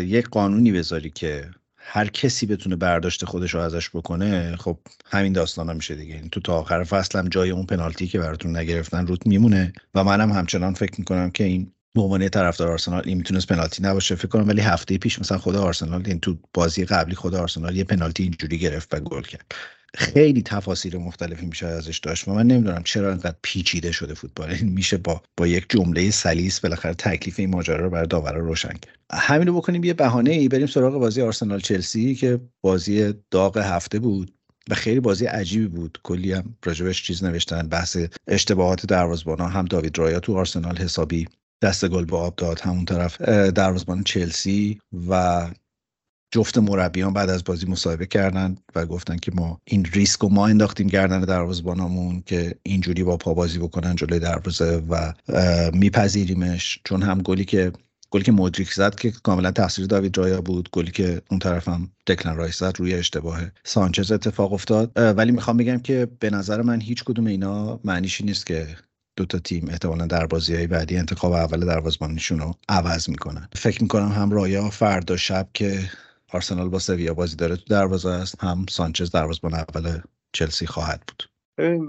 یک قانونی بذاری که هر کسی بتونه برداشت خودش رو ازش بکنه خب همین داستان ها میشه دیگه. تو تا آخر فصل هم جای اون پنالتی که براتون نگرفتن روت میمونه. و منم همچنان فکر می‌کنم که این به عنوان طرفدار آرسنال این می‌تونست پنالتی نباشه فکر کنم ولی هفته پیش مثلا خود آرسنال این تو بازی قبلی خود آرسنال یه پنالتی اینجوری گرفت و گل کرد. خیلی تفاصیل مختلفی میشه ازش داشت. و من نمی‌دونم چرا اینقدر پیچیده شده فوتبال. این میشه با با یک جمله سلیس بالاخره تکلیف این ماجرا رو برای داورا روشن کرد. همین رو بکنیم یه بهانه ای بریم سراغ بازی آرسنال چلسی که بازی داغ هفته بود و خیلی بازی عجیبی بود. کلی هم راجبش چیز نوشتن بحث اشتباهات دروازه‌بان هم داوید رایا تو آرسنال حسابی دست گل به آب داد همون طرف دروازبان چلسی و جفت مربیان بعد از بازی مصاحبه کردن و گفتن که ما این ریسک رو ما انداختیم گردن دروازبانمون که اینجوری با پا بازی بکنن جلوی دروازه و میپذیریمش. چون هم گلی که گلی که مودریک زد که کاملا تقصیر داوید رایا بود گلی که اون طرف هم دکلن رایس زد روی اشتباه سانچز اتفاق افتاد. ولی می‌خوام بگم که به نظر من هیچ کدوم اینا معنیشی نیست که دو تا تیم احتمالا در بازی های بعدی انتخاب اول دروازه‌بانیشون رو عوض می‌کنن. فکر می‌کنم هم رایا فردا شب که آرسنال با سویا بازی داره تو دروازه است هم سانچز دروازه‌بان اول چلسی خواهد بود.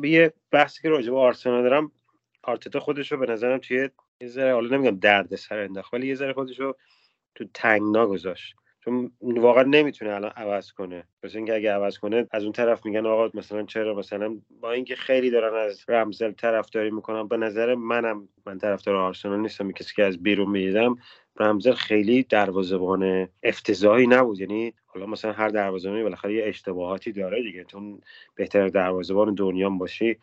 یه بحثی که راجع به آرسنال دارم آرتتا خودش رو به نظرم توی یه ذره حالا نمیگم درد سر انداخت ولی یه ذره خودش رو تو تنگنا گذاشت. چون واقعا نمی‌تونه الان عوض کنه. مثلا اینکه اگه عوض کنه از اون طرف میگن آقا مثلا چرا؟ مثلا با اینکه خیلی دارن از رمزل طرفداری می‌کنن به نظر منم من طرفدار آرسنال نیستم کسی که از بیرون می‌دیدم رمزل خیلی دروازه‌بان افتضاحی نبود. یعنی حالا مثلا هر دروازه‌بانی بالاخره یه اشتباهاتی داره دیگه. تو بهتر دروازه‌بان دنیا باشی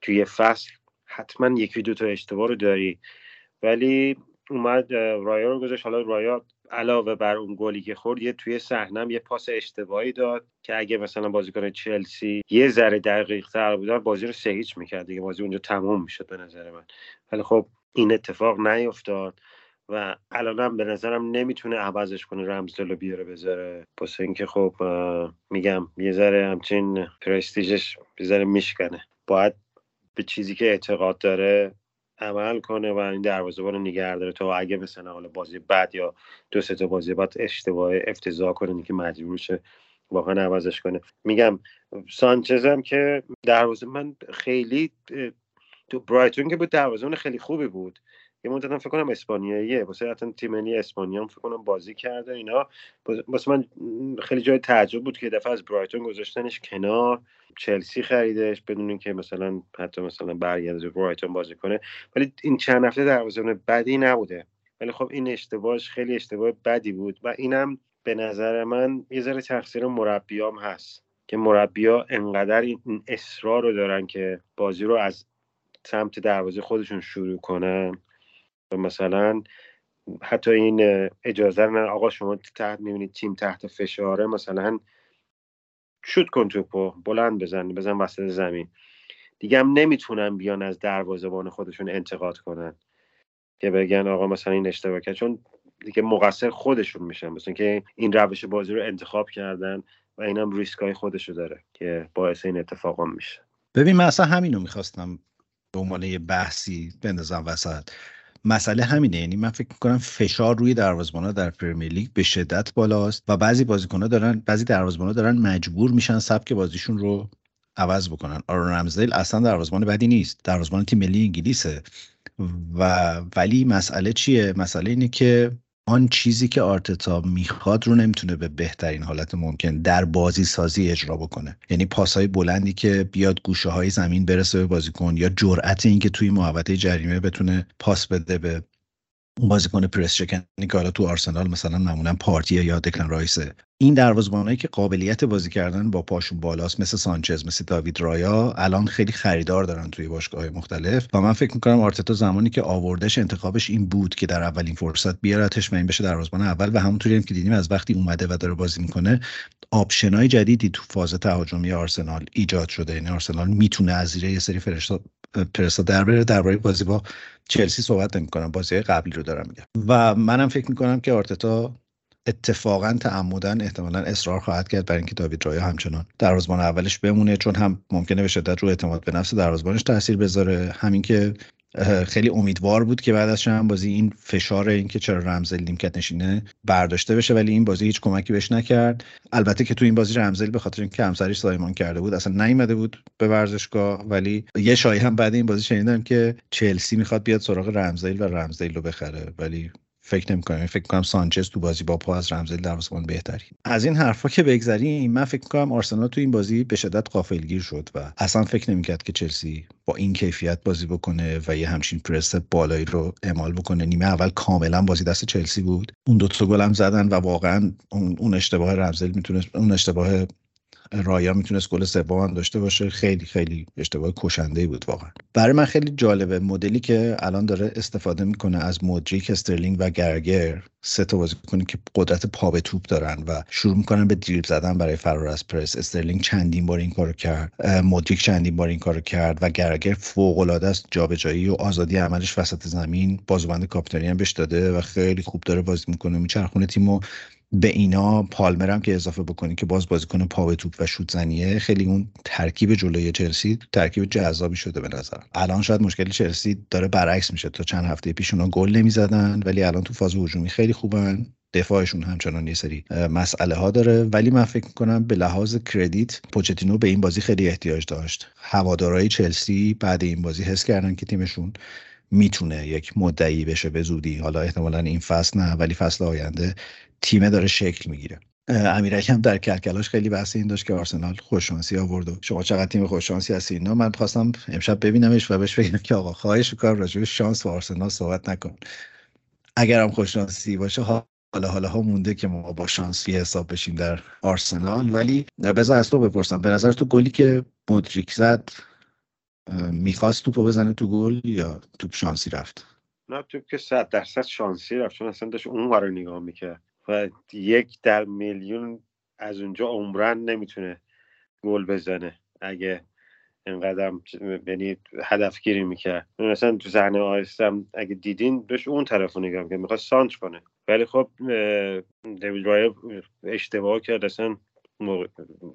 توی فصل حتما یکی دو تا اشتباه رو داری. ولی اومد رایا رو گذاشت. حالا رایا علاوه بر اون گلی که خورد یه توی صحنم یه پاس اشتباهی داد که اگه مثلا بازیکن چلسی یه ذره دقیق تر بودن بازی رو سه می‌کرد. دیگه بازی اونجا تموم می‌شد به نظر من. ولی خب این اتفاق نیفتاد و الانم به نظرم نمی‌تونه عوضش کنه رمزدل بیاره بذاره. واسه اینکه خب میگم یه ذره همچین پرستیژش یه ذره میشکنه. باید به چیزی که اعتقاد داره عمل کنه و این دروازه‌بان رو نگه داره. تا اگه مثلا حالا بازی بعد یا دو سه تا بازی بعد اشتباه افتضاح کنه که مجبور شه واقعا عوضش کنه. میگم سانچز هم که دروازه من خیلی تو برایتون که بود دروازه خیلی خوبی بود. یه مدت فکر کنم اسپانیاییه. واسه حتی تیم ملی اسپانیا هم فکر کنم بازی کرده اینا. واسه من خیلی جای تعجب بود که دفعه از برایتون گذاشتنش کنار. چلسی خریدش بدون اینکه مثلا حتی مثلا برگرده برایتون بازی کنه. ولی این چند هفته دروازه‌بان بدی نبوده. ولی خب این اشتباهش خیلی اشتباه بدی بود و اینم به نظر من یه ذره تقصیر مربیام هست که مربیا انقدر این اصرار رو دارن که بازی رو از سمت دروازه خودشون شروع کنن. مثلا حتی این اجازه رو آقا شما تحت می‌بینید تیم تحت فشاره مثلا شوت کن توپو بلند بزن بزن وسط زمین. دیگه هم نمی‌تونن بیان از دروازه‌بان خودشون انتقاد کنن. که بگن آقا مثلا این اشتباه کرد. چون دیگه مقصر خودشون میشن. مثلا که این روش بازی رو انتخاب کردن و اینم ریسکای خودشو داره که باعث این اتفاقا میشه. ببین من اصلا همینو می‌خواستم به عنوان یه بحثی بندازم وسط. مسئله همینه. یعنی من فکر می‌کنم فشار روی ها در پرمیر لیگ به شدت بالاست و بعضی ها دارن بعضی ها دارن مجبور میشن سبک بازیشون رو عوض بکنن. آرون رمزدیل اصلا دروازه‌بان بدی نیست. دروازه‌بان تیم ملی انگلیسه. و ولی مسئله چیه؟ مسئله اینه که آن چیزی که آرتتا می‌خواد رو نمی‌تونه به بهترین حالت ممکن در بازی سازی اجرا بکنه. یعنی پاسهای بلندی که بیاد گوشه های زمین برسه به بازیکن یا جرأت این که توی محوطه جریمه بتونه پاس بده به اون بازیکن پرس شکنی که حالا تو آرسنال مثلا معمولا پارتی یا دکلن رایسه. این دروازه‌بانایی که قابلیت بازی کردن با پاشون بالاست مثل سانچز مثل داوید رایا الان خیلی خریدار دارن توی باشگاه مختلف. و من فکر می‌کنم آرتتا زمانی که آوردش انتخابش این بود که در اولین فرصت بیارتش و این بشه دروازه‌بان اول. و همونطوری هم که دیدیم از وقتی اومده و داره بازی می‌کنه آپشنای جدیدی تو فاز تهاجمی آرسنال ایجاد شده. یعنی آرسنال می‌تونه از زیر یه سری فرشتا پرستا در بره درباره بازی با چلسی صحبت نمی‌کنم بازی قبلی رو دارم میگم. و منم فکر می‌کنم که آرتتا اتفاقا تعمدن احتمالا اصرار خواهد کرد برای اینکه داوید رایا همچنان دروازه‌بان اولش بمونه چون هم ممکنه به شدت رو اعتماد به نفس دروازه‌بانش تاثیر بذاره. همین که خیلی امیدوار بود که بعد از چند بازی این فشار این که چرا رمزل نیمکت نشینه برداشته بشه ولی این بازی هیچ کمکی بهش نکرد. البته که تو این بازی رمزل به خاطر اینکه همسریش سایمان کرده بود اصلا نیومده بود به ورزشگاه ولی یه شایعه هم بعد این بازی شنیدم که چلسی می‌خواد بیاد سراغ رمزیل و رمزیل رو بخره. ولی فکر نمی کنم فکر کنم سانچز تو بازی با پا از رمزدیل دروازه‌بان بهتری. از این حرفا که بگذریم من فکر کنم آرسنال تو این بازی به شدت غافلگیر شد و اصلا فکر نمی‌کرد که چلسی با این کیفیت بازی بکنه و یه همچین پرس بالایی رو اعمال بکنه. نیمه اول کاملا بازی دست چلسی بود. اون دو تا گل هم زدن و واقعا اون اشتباه رمزدیل می‌تونست اون اشتباه رایا می‌تونست گل سوم هم داشته باشه. خیلی خیلی اشتباه کشنده بود واقعا. برای من خیلی جالبه مدلی که الان داره استفاده می‌کنه از مودریک استرلینگ و گالاگر. سه تا بازیکن که قدرت پا به توپ دارن و شروع می‌کنن به دریبل زدن برای فرار از پرس. استرلینگ چندین بار این کارو کرد. مودریک چندین بار این کارو کرد و گرگر فوق العاده است. جابجایی و آزادی عملش وسط زمین. بازوبند کاپیتانی هم بهش داده و خیلی خوب داره بازی می‌کنه میچرخونه تیمو. به اینا پالمرم که اضافه بکنی که باز بازیکن پا به توپ و شوت زنیه خیلی اون ترکیب جلوی چلسی ترکیب جذابی شده به نظر الان شاید مشکل چلسی داره برعکس میشه. تا چند هفته پیش اونا گل نمی‌زدن ولی الان تو فاز هجومی خیلی خوبن. دفاعشون همچنان یه سری مسئله ها داره. ولی من فکر می‌کنم به لحاظ کردیت پوچتینو به این بازی خیلی احتیاج داشت. هوادارهای چلسی بعد این بازی حس کردن که تیمشون می‌تونه یک مدعی بشه به زودی. حالا احتمالا این فصل نه ولی فصل آینده تیمه داره شکل می‌گیره. امیرک هم در کلکلاش خیلی بحث این داشت که آرسنال خوششانسی آورد و شما چقدر تیم خوششانسی هستی اینا من خواستم امشب ببینمش و بهش بگم که آقا خواهش می‌کنم راجع شانس و آرسنال صحبت نکن. اگرم خوششانسی باشه حالا حالا ها مونده که ما با شانسی حساب بشیم در آرسنال. ولی بذار از تو بپرسم. به نظر تو گلی که مودریک زد می‌خواست توپو بزنه تو گل یا توپ شانسی رفت؟ نه توپ که صد درصد شانسی رفت چون اصلا داشت اون رو نگاه می‌کرد و یک در میلیون از اونجا عمرن نمی‌تونه گل بزنه اگه اینقدر یعنی هدفگیری می‌کرد. مثلا تو صحنه آیستم اگه دیدین داشت اون طرف رو نگاه می‌کرد می‌خواست سانچ کنه. ولی خب دیوید رای اشتباه کرد اصلا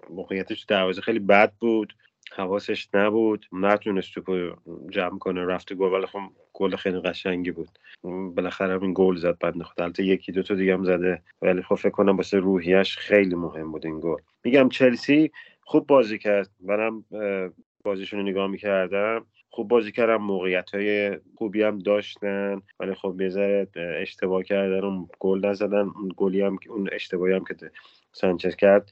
موقعیتش دروازه خیلی بد بود. حواسش نبود. نتونست توپ جمع کنه رفته گل. ولی خب گل خیلی قشنگی بود. بالاخره این گل زد بعد خود. البته یکی دو تا دیگه هم زده. ولی خب فکر کنم واسه روحیش خیلی مهم بود این گل. میگم چلسی خوب بازی کرد. منم بازیشون رو نگاه می‌کردم. خوب بازی کردم موقعیت های خوبی هم داشتن. ولی خب یه اشتباه کردن. اون گل نزدن. اون گلی هم اون اشتباهی هم که سانچز کرد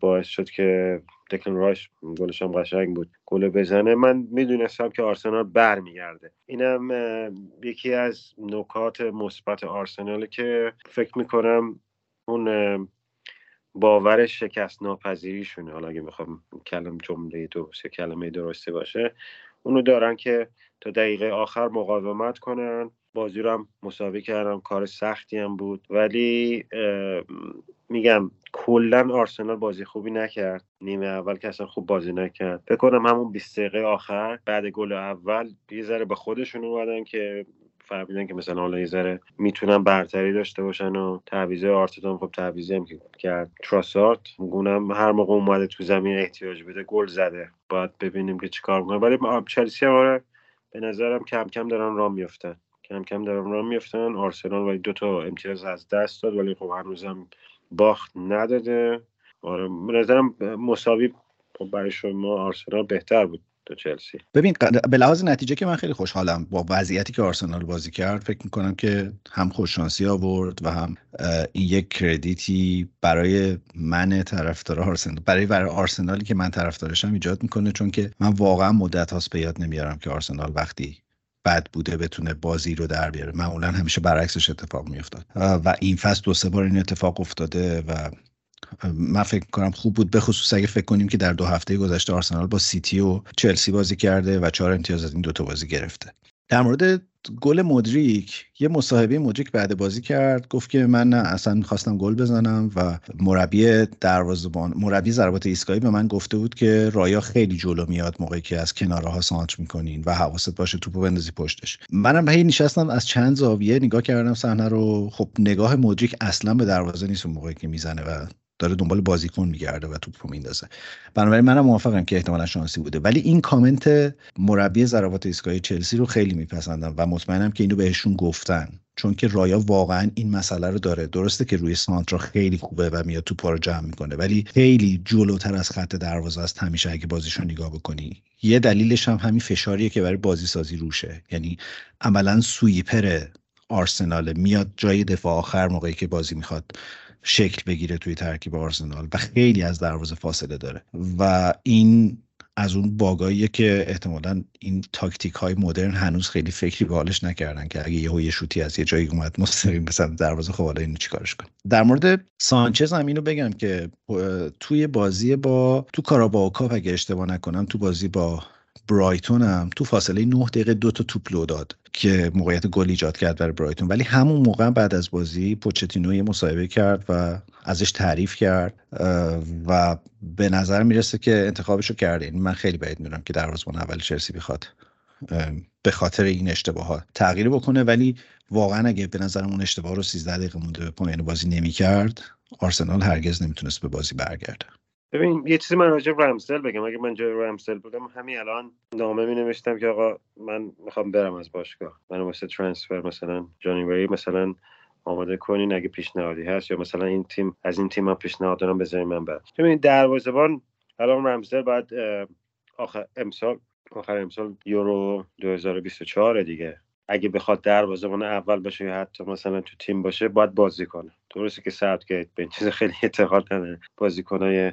باعث شد که دکلن رایش گلش هم قشنگ بود. گل بزنه. من می‌دونستم که آرسنال برمیگرده. اینم یکی از نکات مثبت آرسنال که فکر می‌کنم اون باور شکست ناپذیریشونه حالا اگه می‌خوام کلم جمله درست کلمه درسته باشه. اونو دارن که تا دقیقه آخر مقاومت کنن. بازی رو هم مساوی کردم کار سختی هم بود. ولی میگم کلا آرسنال بازی خوبی نکرد. نیمه اول که اصلا خوب بازی نکرد. فکر کنم همون 20 دقیقه آخر بعد گل اول یه ذره به خودشون اومدن که فهمیدن که مثلا حالا یه ذره می‌تونن برتری داشته باشن و تعویض آرتتون خب تعویضی هم کرد. تراسارت گونم هر موقع اومده تو زمین احتیاج بده گل زده. باید ببینیم که چیکار می‌کنه. ولی چلسی آره به نظرم کم کم دارن راه میفتن کم کم دارن راه میفتن آرسنال ولی دو تا امتیاز از دست داد ولی خب هنوزم باخت نداده. آره به نظرم مساوی خب برای شما آرسنال بهتر بود. تو چلسی. ببین به لحاظ نتیجه که من خیلی خوشحالم با وضعیتی که آرسنال بازی کرد. فکر می‌کنم که هم خوششانسی آورد و هم این یک کردیتی برای من طرفدار آرسنال برای برای آرسنالی که من طرفدارشم ایجاد می‌کنه. چون که من واقعا مدت هاست به یاد نمیارم که آرسنال وقتی بد بوده بتونه بازی رو در بیاره. معمولا همیشه برعکسش اتفاق میافتاد. و این فصل دو سه بار این اتفاق افتاده و من فکر کنم خوب بود به خصوص اگه فکر کنیم که در دو هفته گذشته آرسنال با سیتی و چلسی بازی کرده و چهار امتیاز از این دوتا بازی گرفته. در مورد گل مدریک یه مصاحبه مدریک بعد بازی کرد گفت که من نه اصلا می‌خواستم گل بزنم و مربی دروازه‌بان مربی ضربات ایستگاهی به من گفته بود که رایا خیلی جلو میاد موقعی که از کناره ها سانتر می‌کنین و حواست باشه توپو بندازی پشتش. منم هی نشستم از چند زاویه نگاه کردم صحنه رو. خب نگاه مدریک اصلا به دروازه نیست موقعی که می‌زنه و داره دنبال بازیکن میگرده و توپ میندازه. بنابراین منم موافقم که احتمالا شانسی بوده. ولی این کامنت مربی ضربات ایستگاهی چلسی رو خیلی میپسندم و مطمئنم که اینو بهشون گفتن. چون که رایا واقعا این مسئله رو داره. درسته که روی سانترا خیلی خوبه و میاد توپ رو جمع می‌کنه ولی خیلی جلوتر از خط دروازه است همیشه اگه بازیشو نگاه بکنی. یه دلیلش هم همین فشاریه که برای بازی سازی روشه. یعنی عملا سویپر آرسنال میاد جای دفاع آخر موقعی که بازی می‌خواد شکل بگیره توی ترکیب آرسنال و خیلی از دروازه فاصله داره. و این از اون باگاییه که احتمالا این تاکتیک های مدرن هنوز خیلی فکری به حالش نکردن که اگه یهو یه شوتی از یه جایی اومد مستقیم به دروازه خب حالا اینو چیکارش کنیم. در مورد سانچز هم اینو بگم که توی بازی با تو کاراباو کاپ اگه اشتباه نکنم تو بازی با برایتون هم تو فاصله 9 دقیقه دو تا توپ لو داد که موقعیت گل ایجاد کرد برای برایتون. ولی همون موقع بعد از بازی پوچتینو یه مصاحبه کرد و ازش تعریف کرد و به نظر می‌رسه که انتخابشو کرده من خیلی بعید می‌دونم که دروازه‌بان اول چلسی بخواد به خاطر این اشتباهات تغییر بکنه. ولی واقعا اگه به نظرم اون اشتباه رو 13 دقیقه مونده به پایان بازی نمی‌کرد آرسنال هرگز نمی‌تونست به بازی برگرده. ببین یه چیزی من راجع رمسل بگم. اگه من جای رمسل بودم همین الان نامه می نوشتم که آقا من می‌خوام برم از باشگاه. من واسه ترانسفر مثلا جانیوری مثلا آماده کنین اگه پیشنهادی هست یا مثلا این تیم از این تیم هم پیشنهاد دارم بذارین من برم. ببین دروازه‌بان الان رمزل بعد آخر امسال آخر امسال یورو 2024 دیگه. اگه بخواد دروازه‌بان اول باشه یا حتی مثلا تو تیم باشه باید بازی کنه. درسته که ساوتگیت به این چیز خیلی اعتقاد نداره. بازیکنای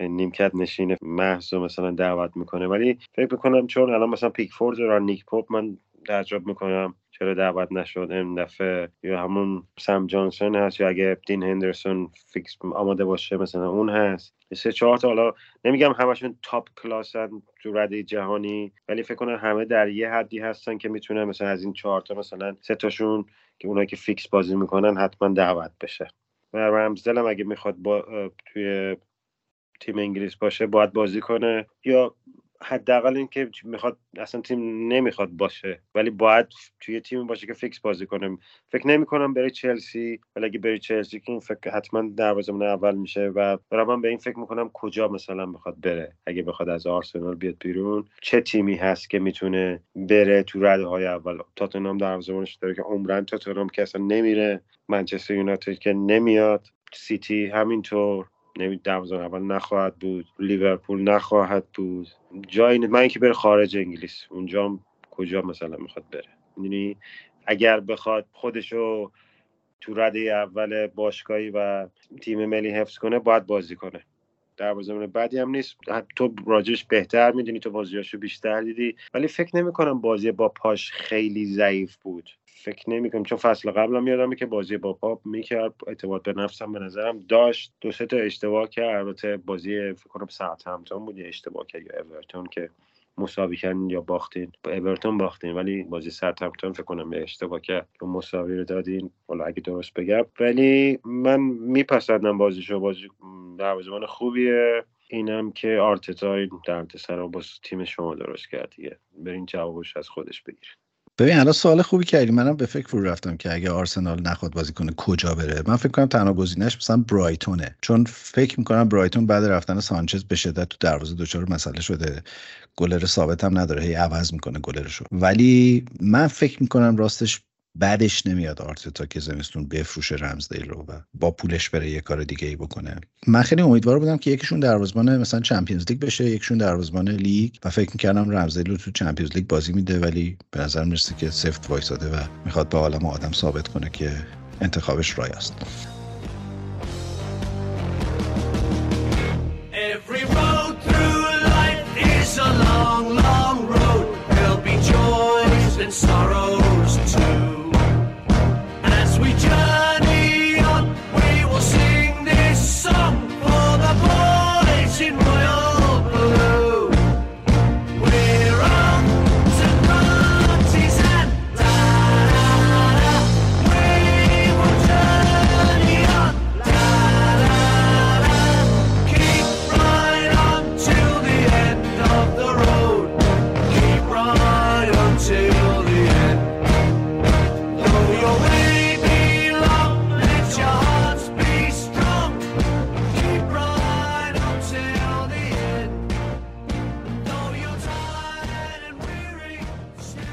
نیمکت نشین محض مثلا دعوت می‌کنه. ولی فکر می‌کنم چون الان مثلا پیکفورد و نیک پاپ من تعجب می‌کنم چرا دعوت نشد این دفعه. یا همون سم جانسون هست یا اگه دین هندرسون فیکس آماده باشه مثلا اون هست. سه چهار تا حالا نمیگم همشون top class ن تو رده جهانی ولی فکر کنم همه در یه حدی هستن که می‌تونن مثلا از این چهار تا مثلا سه تاشون که اونایی که فیکس بازی می‌کنن حتما دعوت بشه. و رمزدل هم اگه می‌خواد با توی تیم انگلیس باشه باید بازی کنه یا حداقل اینکه می‌خواد اصلا تیم نمی‌خواد باشه ولی باید توی تیم باشه که فیکس بازی کنه. فکر نمی کنم بره چلسی ولی اگه بره چلسی که این فکر حتما دروازه‌بان اول میشه و دارم به این فکر می‌کنم کجا مثلا بخواد بره. اگه بخواد از آرسنال بیاد بیرون چه تیمی هست که می‌تونه بره تو رده های اول؟ تاتنهام دروازه‌بانش داره که عمرن تاتنهام که اصلا نمیره منچستر یونایتد که نمیاد سیتی همینطور. نمی اول نخواهد بود. لیورپول نخواهد بود. جایی من اینکه بره خارج انگلیس. اونجا کجا مثلا می‌خواد بره. یعنی اگر بخواد خودشو تو رده اول باشگاهی و تیم ملی حفظ کنه باید بازی کنه. در بازی بعدی هم نیست. تو راجش بهتر می‌دونی. تو بازیاشو بیشتر دیدی. ولی فکر نمی کنم بازی با پاش خیلی ضعیف بود. فکر نمی کنم چون فصل قبلم یادمه که بازی با پاپ می‌کرد اعتماد به نفسم به نظرم داشت. دو سه تا اشتباه کرد. البته بازی فکر کنم ساعت همتون بود اشتباه کرد. یا اورتون که مساوی کردین یا باختین. با اورتون باختین ولی بازی همتون فکر کنم به اشتباه کرد. که مساوی رو دادین. حالا اگه درست بگم. ولی من میپسندم بازیشو. بازی دروازه‌بان خوبیه. اینم که آرتتا این سر با تیم شما درست کرد دیگه. برین جوابش از خودش بگیرین. ببین الان سوال خوبی کردی. منم به فکر فرو رفتم که اگه آرسنال نخواد بازی کنه کجا بره. من فکر کنم تنها گزینهش مثلا برایتونه. چون فکر می‌کنم برایتون بعد رفتن سانچز به شدت تو دروازه دچار مسئله شده. گلر ثابت هم نداره. هی عوض می‌کنه گلرشو. ولی من فکر می‌کنم راستش بعدش نمیاد آرتتا که زمستون بفروشه رمزدیل رو و با پولش بره یه کار دیگه ای بکنه. من خیلی امیدوار بودم که یکیشون دروازه‌بان مثلا Champions League بشه یکیشون دروازه‌بان لیگ و فکر می‌کردم رمزدیل رو تو Champions League بازی میده ولی به نظر می‌رسه که سفت وایساده و می‌خواد به عالم آدم ثابت کنه که انتخابش رایاست Every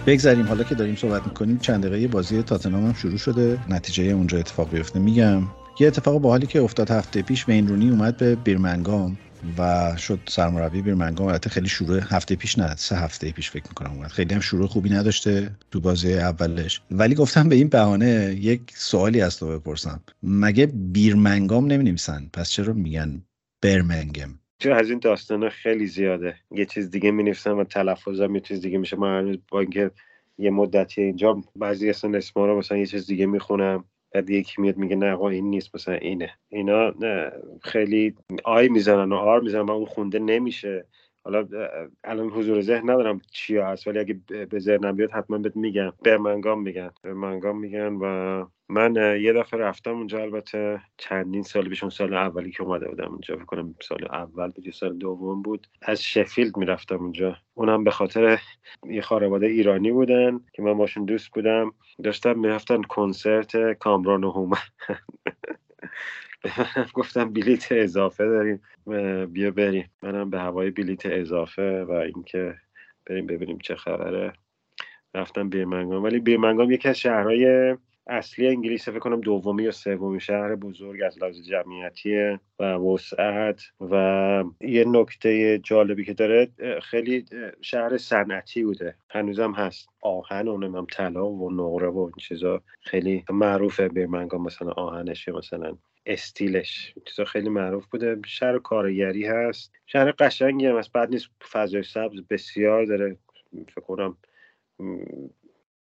بگذریم. حالا که داریم صحبت می‌کنیم چند دقیقه بازی تاتنهام هم شروع شده. نتیجه اونجا اتفاق بیفته. میگم یه اتفاق باحالی که افتاد هفته پیش وین رونی اومد به بیرمنگام و شد سرمربی بیرمنگام. البته خیلی شروع هفته پیش نه سه هفته پیش فکر می‌کنم اومد. خیلی هم شروع خوبی نداشته تو بازی اولش. ولی گفتم به این بهانه یک سوالی از تو بپرسم. مگه بیرمنگام نمی‌نویسن؟ پس چرا میگن برمنگم؟ چون از این داستان خیلی زیاده. یه چیز دیگه می نفسم و تلفظم یه چیز دیگه میشه. من با اینکه یه مدتی اینجا بعضی اصلا اسما رو مثلا یه چیز دیگه می‌خونم بعد یکی میاد میگه نه آقا این نیست مثلا اینه. اینا خیلی آی می‌زنن و آر می‌زنن و اون خونده نمیشه. حالا الان حضور ذهن ندارم چیا هست ولی اگه به ذهنم بیاد حتما بهت میگم. برمنگام میگن. برمنگام میگن و من یه دفعه رفتم اونجا البته چندین سال پیش اون سال اولی که اومده بودم اونجا فکر کنم سال اول بود سال دوم بود از شفیلد می‌رفتم اونجا. اونم به خاطر یه خانواده ایرانی بودن که من باشون دوست بودم. داشتم می‌رفتن کنسرت کامران و هومن. گفتم بلیت اضافه داریم. بیا بریم. منم به هوای بلیت اضافه و اینکه بریم ببینیم چه خبره. رفتم بیرمنگام. ولی بیرمنگام یکی از شهرهای اصلی انگلیس فکر کنم دومی یا سومی شهر بزرگ از لحاظ جمعیتی و وسعت و یه نکته جالبی که داره خیلی شهر صنعتی بوده. هنوزم هست. آهن و نمیم طلا و نقره و این چیزا. خیلی معروفه بیرمنگام مثلا آهنش مثلا استیلش. چیزا خیلی معروف بوده. شهر کارگری هست. شهر قشنگی هم هست. بعد نیست فضای سبز بسیار داره. فکر کنم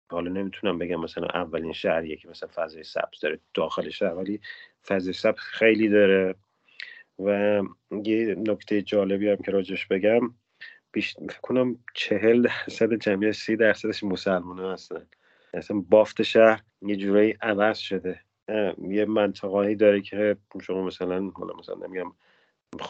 حالا نمی‌تونم بگم مثلا اولین شهریه که مثلا فضای سبز داره داخل شهر ولی فضای سبز خیلی داره. و یه نکته جالبی هم که راجش بگم بیش فکر کنم چهل درصد جمعیت سی درصدش مسلمان هستن. اصلا بافت شهر یه جورایی عوض شده. یه منطقهایی داره که شما مثلا حالا مثلا نمیگم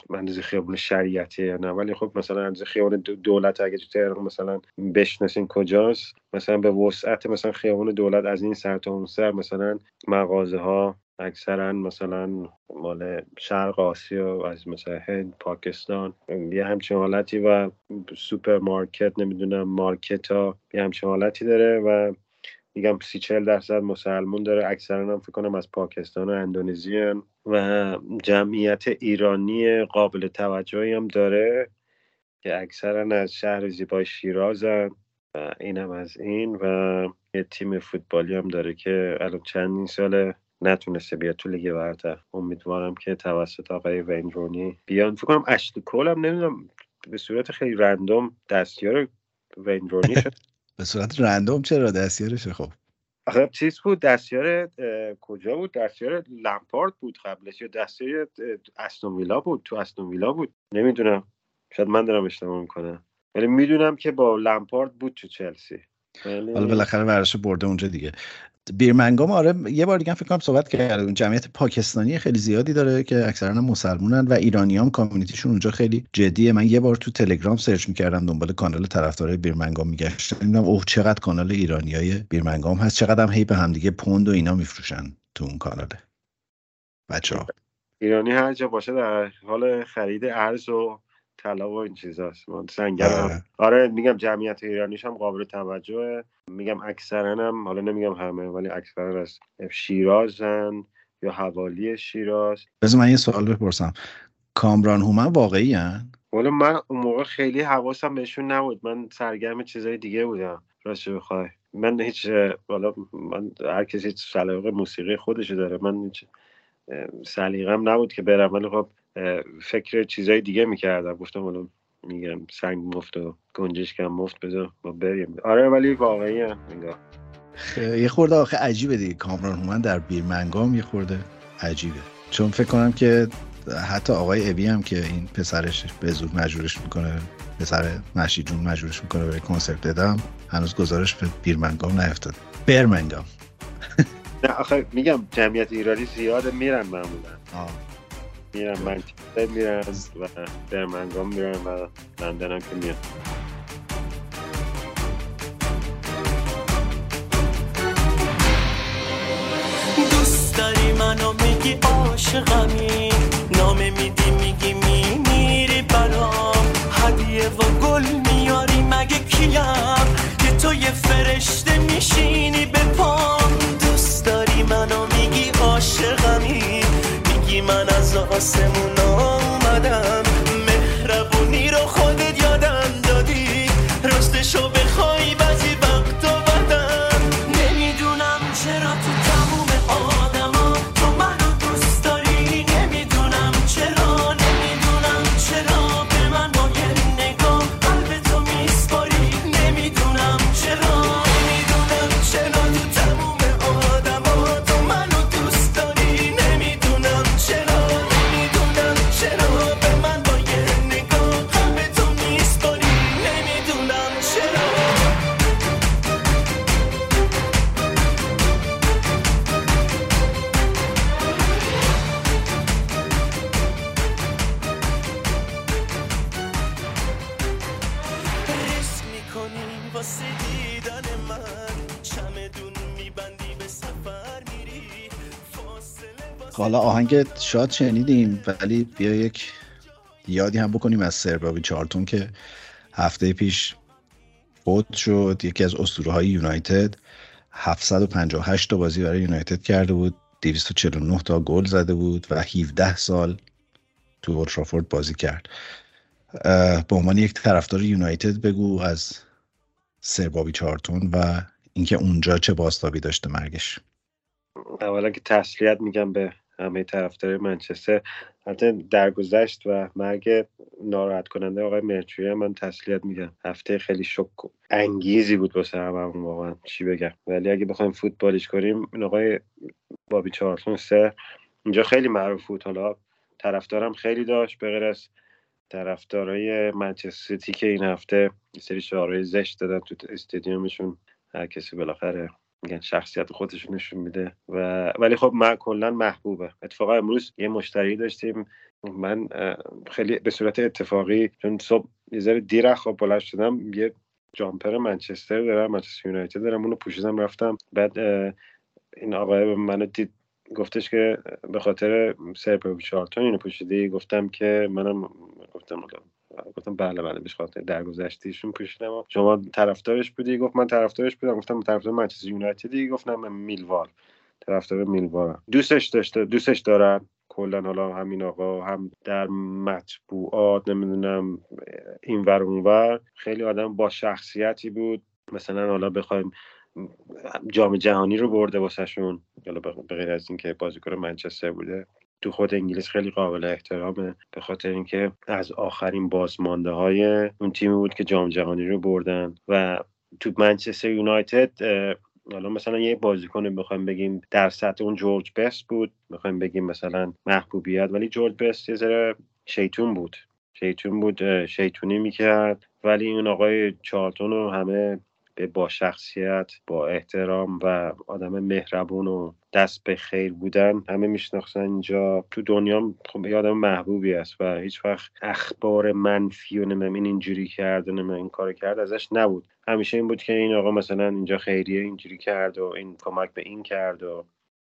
اندازه خیابون شریعتی یا نه ولی خب مثلا اندازه خیابون دولت اگه تو تهران مثلا بشناسین کجاست مثلا به وسعت مثلا خیابون دولت از این سر تا اون سر مثلا مغازه ها اکثرا مثلا مال شرق آسیا از مثلا هند پاکستان یه همچین حالتی و سوپرمارکت نمی‌دونم مارکت ها یه همچین حالتی داره و میگم سی چل درصد مسلمون داره. اکثرا هم فکر کنم از پاکستان و اندونزی و جمعیت ایرانی قابل توجهی هم داره که اکثرا از شهر زیبای شیرازن. و اینم از این. و یه تیم فوتبالی هم داره که الان چندین ساله نتونسته بیاد تو لیگ برتر. امیدوارم که توسط آقای وین بیان. فکر کنم اشلی کول هم نمی‌دونم به صورت خیلی رندوم دستیار وین رونی شد. به صورت رندوم چرا دستیارشه خب آخه چیز بود دستیار کجا بود؟ دستیار لمپارد بود قبلش یا دستیار استون ویلا بود؟ تو استون ویلا بود. نمی‌دونم. شاید من دارم اشتباه می‌کنم. ولی می‌دونم که با لمپارد بود تو چلسی. حالا بالاخره ورش برده اونجا دیگه. بیرمنگام آره یه بار دیگه فکر کنم صحبت کردیم جمعیت پاکستانی خیلی زیادی داره که اکثرا هم مسلمونن و ایرانی هم کامیونیتیشون اونجا خیلی جدیه. من یه بار تو تلگرام سرچ می‌کردم دنبال کانال طرفدارای بیرمنگام میگشتم. دیدم اوه چقدر کانال ایرانیای بیرمنگام هست. چقدر هم هی به همدیگه پوند و اینا میفروشن تو اون کاناله. بچه ها ایرانی هر جا باشه در حال خرید ارز و طلا و این چیزاست. سنگر آره میگم جمعیت ایرانیش هم قابل توجهه. میگم اکثرا هم حالا نمیگم همه ولی اکثرا از شیرازن یا حوالی شیراز. بذار من یه سوال بپرسم. کامران هومن واقعی هن؟ ولی من اون موقع خیلی حواسم بهشون نبود. من سرگرم چیزای دیگه بودم. راست بخوای. من هیچ حالا من هر کسی سلیقه موسیقی خودش داره. من هیچ سلیقم نبود که برم. ولی خب فکر چیزای دیگه می‌کردم. گفتم حالا میگم سنگ مفت و گنجش کم مفت بذار ما بریم. آره ولی واقعی هم یه خورده آخه عجیبه دیگه. کامران هومن در بیرمنگام یه خورده عجیبه. چون فکر کنم که حتی آقای ابی هم که این پسرش به زور مجبورش می‌کنه پسر مشی جون مجبورش می‌کنه به کنسرت بدم هنوز گزارش به بیرمنگام نیفتاد. برمنگام. نه آخه میگم جمعیت ایرانی زیاده میرن معمولا. میرن منچستر میرن و برمنگام میرن و لندن که میرن دوست داری منو میگی عاشقمی نامه میدی میگی میمیری برام. هدیه و گل میاری مگه کیم؟ یه تو یه فرشته میشینی به پام. از حالا آهنگ شاد شنیدیم ولی بیا یک یادی هم بکنیم از سربابی چارتون که هفته پیش فوت شد. یکی از اسطوره های یونایتد 758 تا بازی برای یونایتد کرده بود. 249 تا گل زده بود و 17 سال تو اولترافورد بازی کرد. به عنوان یک طرفدار یونایتد بگو از سر بابی چارتون و اینکه اونجا چه باستابی داشته مرگش. اولا که تسلیت میگم به همه طرفدار منچستر. حتی درگذشت و مرگ ناراحت کننده آقای مرچوری هم من تسلیت میگم. هفته خیلی شک انگیزی بود واسه هممون واقعا. چی بگم؟ ولی اگه بخوایم فوتبالیش کنیم این آقای بابی چارلتون سه. اینجا خیلی معروف بود. حالا طرفدارم خیلی داشت. به غیر از طرفدارای منچستر که این هفته سری شعارهای زشت دادن تو استادیومشون. هر کسی بالاخره میگن شخصیت خودش نشون میده و ولی خب من کلا محبوبه. اتفاقا امروز یه مشتری داشتیم. من خیلی به صورت اتفاقی چون صبح یه ذره دیر خواب بلند شدم یه جامپر منچستر دارم منچستر یونایتد دارم اونو پوشیدم رفتم. بعد این آقای به منو دید. گفتش که به خاطر سر چارتون اینو پوشیدی؟ گفتم که منم گفتم گفتم بله بله بهش خاطر درگذشتیشون پوشیدم. شما طرفدارش بودی؟ گفت من طرفدارش بودم. گفتم طرفدار منچستر یونایتدی؟ گفتم من میلوال. طرفدار میلوالم. دوستش داشته دوستش دارن. کلا حالا همین آقا هم در مطبوعات نمی‌دونم این ور اون ور خیلی آدم با شخصیتی بود. مثلا حالا بخوایم جام جهانی رو برده واسهشون. حالا به غیر از اینکه بازیکن منچستر بوده. تو خود انگلیس خیلی قابل احترامه. به خاطر اینکه از آخرین بازمانده های اون تیمی بود که جام جهانی رو بردن و تو منچستر یونایتد حالا مثلا یه بازیکن بخوایم بگیم در سطح اون جورج بست بود. بخوایم بگیم مثلا محبوبیت ولی جورج بست یه ذره شیطون بود. شیطون بود شیطونی می‌کرد. ولی این آقای چارلتون رو همه با شخصیت با احترام و آدم مهربون و دست به خیر بودن. همه میشناختن اینجا. تو دنیا خب یه آدم محبوبی است و هیچ وقت اخبار منفی و نمیم این اینجوری کرد و این کار کرد ازش نبود. همیشه این بود که این آقا مثلا اینجا خیریه اینجوری کرد و این کمک به این کرد و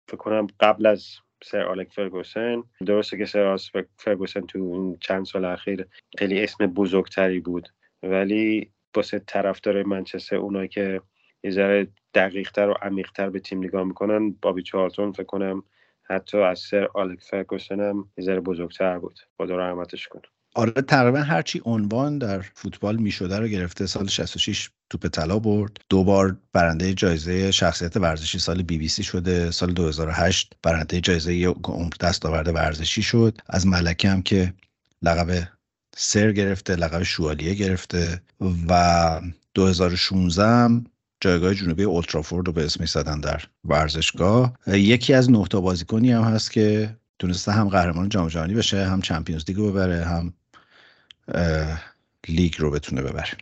فکر کنم قبل از سر آلک فرگوسن درسته که سر آلک فرگوسن تو این چند سال اخیر خیلی اسم بزرگتری بود. ولی واسه طرفدار منچستر اونایی که یه ذره دقیقتر و عمیقتر به تیم نگاه می‌کنن بابی چارلتون فکر کنم حتی از سر آلک فرگوسن هم یه ذره بزرگتر بود. خدا رحمتش کنه آره تقریبا هرچی عنوان در فوتبال می‌شده رو گرفته. سال 66 توپ طلا برد. دو بار برنده جایزه شخصیت ورزشی سال بی بی سی شده. سال 2008 برنده جایزه دستاورد ورزشی شد. از ملکه هم که لقب سر گرفته لقب شوالیه گرفته و 2016 هم جایگاه جنوبی اولترافورد رو به اسمش زدن در ورزشگاه. یکی از تا بازیکنی هم هست که تونسته هم قهرمان جام جهانی بشه هم چمپیونز لیگ رو ببره هم لیگ رو بتونه ببره.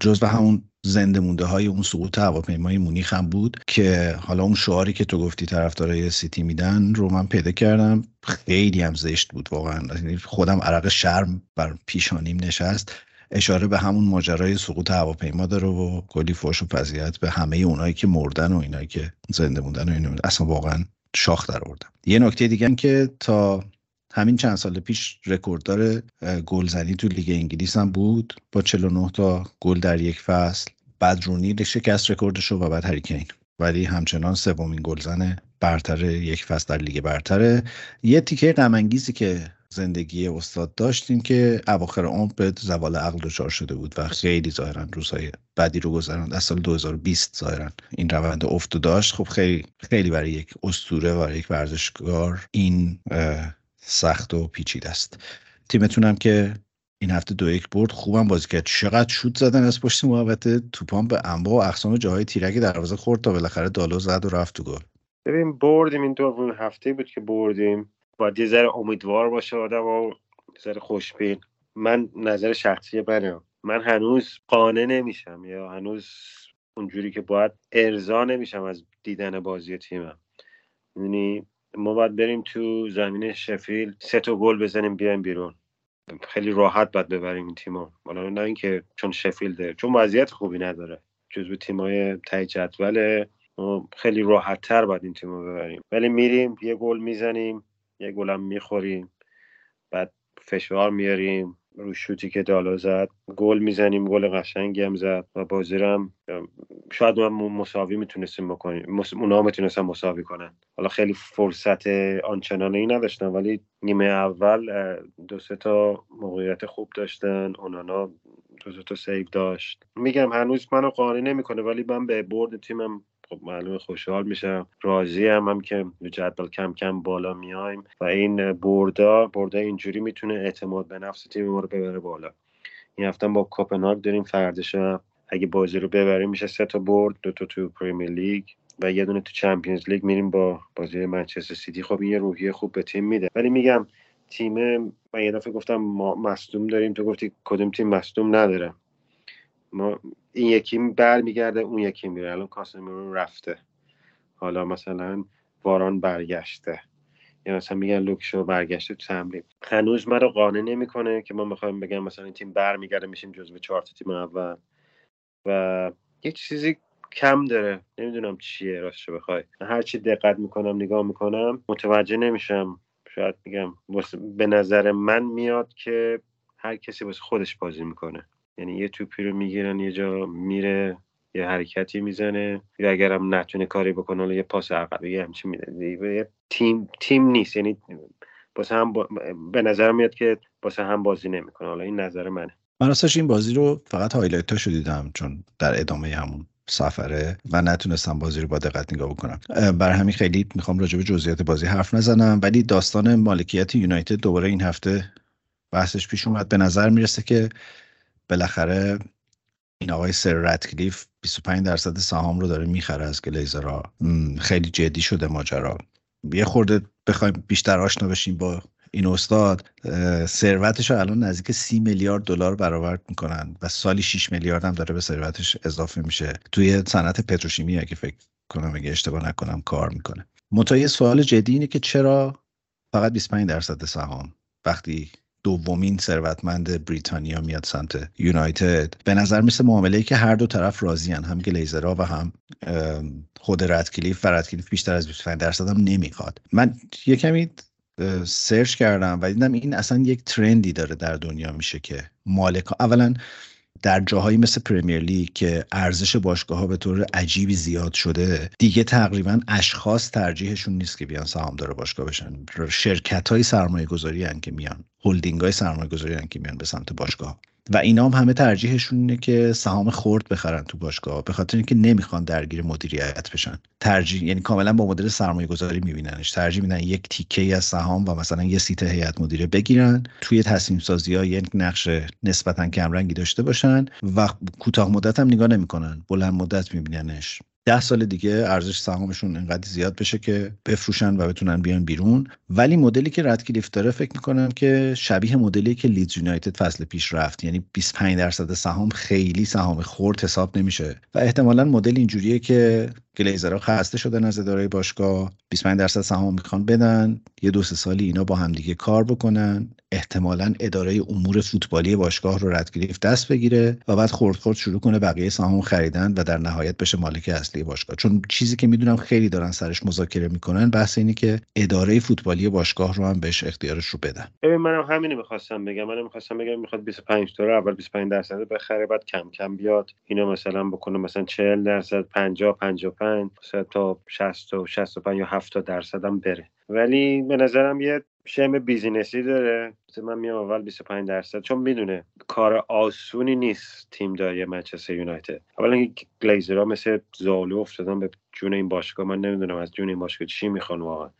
جزو همون زنده مونده های اون سقوط هواپیمای مونیخ هم بود که حالا اون شعاری که تو گفتی طرفدارای سیتی میدن رو من پیدا کردم. خیلی هم زشت بود واقعا. یعنی خودم عرق شرم بر پیشانیم نشست. اشاره به همون ماجرای سقوط هواپیما داره و کلی فوش و فضیحت به همه اونایی که مردن و اینایی که زنده موندن و اینو اصلا واقعا شاخ در آوردم. یه نکته دیگه که تا همین چند سال پیش رکورددار گلزنی تو لیگ انگلیس هم بود. با 49 تا گل در یک فصل. بعد رونی شکست رکوردش و بعد هری کین. ولی همچنان سومین گلزن برتر یک فصل در لیگ برتره. یه تیکه غم که زندگی استاد داشتیم که اواخر عمر به زوال عقل دچار شده بود و خیلی ظاهرا روزهای بعدی رو گذراند. از سال 2020 ظاهرا این روند افت داشت. خب خیلی خیلی برای یک اسطوره و یک ورزشکار این سخت و پیچیده است. تیمتونم که این هفته دو یک برد خوبم بازی کرد. چقدر شوت زدن از پشت محوطه توپان به انواع و اقسام جاهای تیرک دروازه خورد تا بالاخره دالو زد و رفت تو گل. ببین بردیم این دومین هفته بود که بردیم. باید یه ذره امیدوار باشه آدم و ذره خوشبین. من نظر شخصی منه. من هنوز قانع نمیشم یا هنوز اونجوری که باید ارضا نمیشم از دیدن بازی تیمم. یعنی ما باید بریم تو زمین شفیل سه تا گل بزنیم بیایم بیرون. خیلی راحت باید ببریم این تیمو. حالا نه اینکه چون شفیلده چون وضعیت خوبی نداره. جزو تیمای تای جدول خیلی راحت تر باید این تیمو ببریم. ولی میریم یه گل می‌زنیم یه گلم می‌خوریم بعد فشار میاریم. رو شوتی که دالا زد. گل می‌زنیم گل قشنگی هم زد و بازی هم شاید ما مساوی می‌تونستیم بکنیم. اونا می‌تونستن مساوی کنن. حالا خیلی فرصت آنچنانه ای نداشتن ولی نیمه اول دو سه تا موقعیت خوب داشتن. اونانا دو سه تا سیو داشت. میگم هنوز منو قانع نمی‌کنه ولی من به برد تیمم خب معلومه خوشحال میشم. راضی هم, هم که جدول کم کم بالا میایم و این بردا بردا اینجوری می‌تونه اعتماد به نفس تیم ما رو ببره بالا. این هفته با کوپنهاگ داریم فردش اگه بازی رو ببریم میشه سه تا برد دو تا تو Premier League و یه دونه تو Champions League میریم با بازی منچستر سیتی. خب این یه روحیه خوب به تیم میده. ولی میگم تیم من یه دفعه گفتم ما مصدوم داریم. تو گفتی کدوم تیم مصدوم نداره. ما این یکی برمیگرده اون یکی میره. الان کاسمیرو رفته. حالا مثلا واران برگشته. یا مثلا میگن لوک شاو برگشته تو تمرین. هنوز رو قانع نمی‌کنه که ما می‌خوایم بگم مثلا این تیم برمیگرده میشیم جزو چهار تیم اول. و یه چیزی کم داره. نمی‌دونم چیه راستش بخوای. هر چی دقت می‌کنم نگاه می‌کنم متوجه نمیشم. شاید میگم به نظر من میاد که هر کسی واسه خودش بازی می‌کنه. یعنی یه توپی رو می‌گیرن یه جا میره یه حرکتی می‌زنه. یا اگرم نتونه کاری بکنه یه پاس عقبی همچین میده. تیم تیم نیست. یعنی واسه هم به نظر میاد که واسه هم بازی نمی‌کنه. حالا این نظر منه. من راستش این بازی رو فقط highlight دیدم چون در ادامه همون سفره و نتونستم بازی رو با دقت نگاه بکنم. برای همین خیلی می‌خوام راجع به جزئیات بازی حرف نزنم. ولی داستان مالکیت یونایتد دوباره این هفته بحثش پیش اومد. به نظر می‌رسه که بالاخره این آقای سر رتکلیف 25 درصد سهام رو داره می‌خره از گلیزرها. خیلی جدی شده ماجرا. یه خورده بخوایم بیشتر آشنا بشیم با این استاد ثروتش رو الان نزدیک سی میلیارد دلار برآورد می‌کنن و سالی 6 میلیارد هم داره به ثروتش اضافه میشه. توی صنعت پتروشیمی اگه فکر کنم اگه اشتباه نکنم کار می‌کنه. متای سوال جدی اینه که چرا فقط 25 درصد سهام وقتی دومین ثروتمند بریتانیا میاد سمت یونایتد. به نظر مثل معامله که هر دو طرف راضیان هم گلیزرها و هم خود ردکلیف و ردکلیف بیشتر از 25 درصد هم نمی‌خواد. من یه کمی search کردم و دیدم این اصلا یک trend ی داره در دنیا میشه که مالک اولا در جاهایی مثل Premier League که ارزش باشگاه ها به طور عجیبی زیاد شده دیگه تقریبا اشخاص ترجیحشون نیست که بیان سهامدار باشگاه بشن. شرکت های سرمایه گذاری که میان هلدینگ های سرمایه گذاری که میان به سمت باشگاه. و اینا هم همه ترجیحشون اینه که سهام خرد بخرن تو باشگاه به خاطر اینکه نمی‌خوان درگیر مدیریت بشن. ترجیح یعنی کاملا با مدل سرمایه گذاری میبیننش. ترجیح میدن یک تیکه از سهام و مثلا یه seat هیئت مدیره بگیرن توی تصمیم سازی ها یک نقش نسبتا کمرنگی داشته باشن و کوتاه مدت هم نگاه نمی‌کنن. بلند مدت میبیننش. ده سال دیگه ارزش سهامشون انقدر زیاد بشه که بفروشن و بتونن بیان بیرون. ولی مدلی که ردکلیف داره فکر می‌کنم که شبیه مدلی که لیدز یونایتد فصل پیش رفت. یعنی 25 درصد سهام خیلی سهام خورد حساب نمیشه. و احتمالا مدل اینجوریه که گلیزرها خسته شدن از اداره باشگاه 25 درصد سهام می‌خوان بدن. یه دو سه سالی اینا با همدیگه کار بکنن. احتمالا اداره امور فوتبالی باشگاه رو ردگریف دست بگیره و بعد خورد خورد شروع کنه بقیه سهام خریدن و در نهایت بشه مالک اصلی باشگاه. چون چیزی که می‌دونم خیلی دارن سرش مذاکره می‌کنن بحث اینه که اداره فوتبالی باشگاه رو هم بهش اختیارش رو بدن. ببین منم همینو می‌خواستم بگم. منم می‌خواستم بگم می‌خواد 25 تا اول 25 درصد بخره بعد کم کم بیاد. اینو مثلا بکنه مثلا 40 درصد 50 55 تا 60 و 65 یا 70 درصد هم بره. ولی به نظرم یه شم بیزینسی داره. من میام اول 25 درصد. چون می‌دونه کار آسونی نیست تیم داری منچستر یونایتد. اولا گلیزرها مثل زالو افتادن به جون این باشگاه. من نمی‌دونم از جون این باشگاه چی می‌خوان واقعا.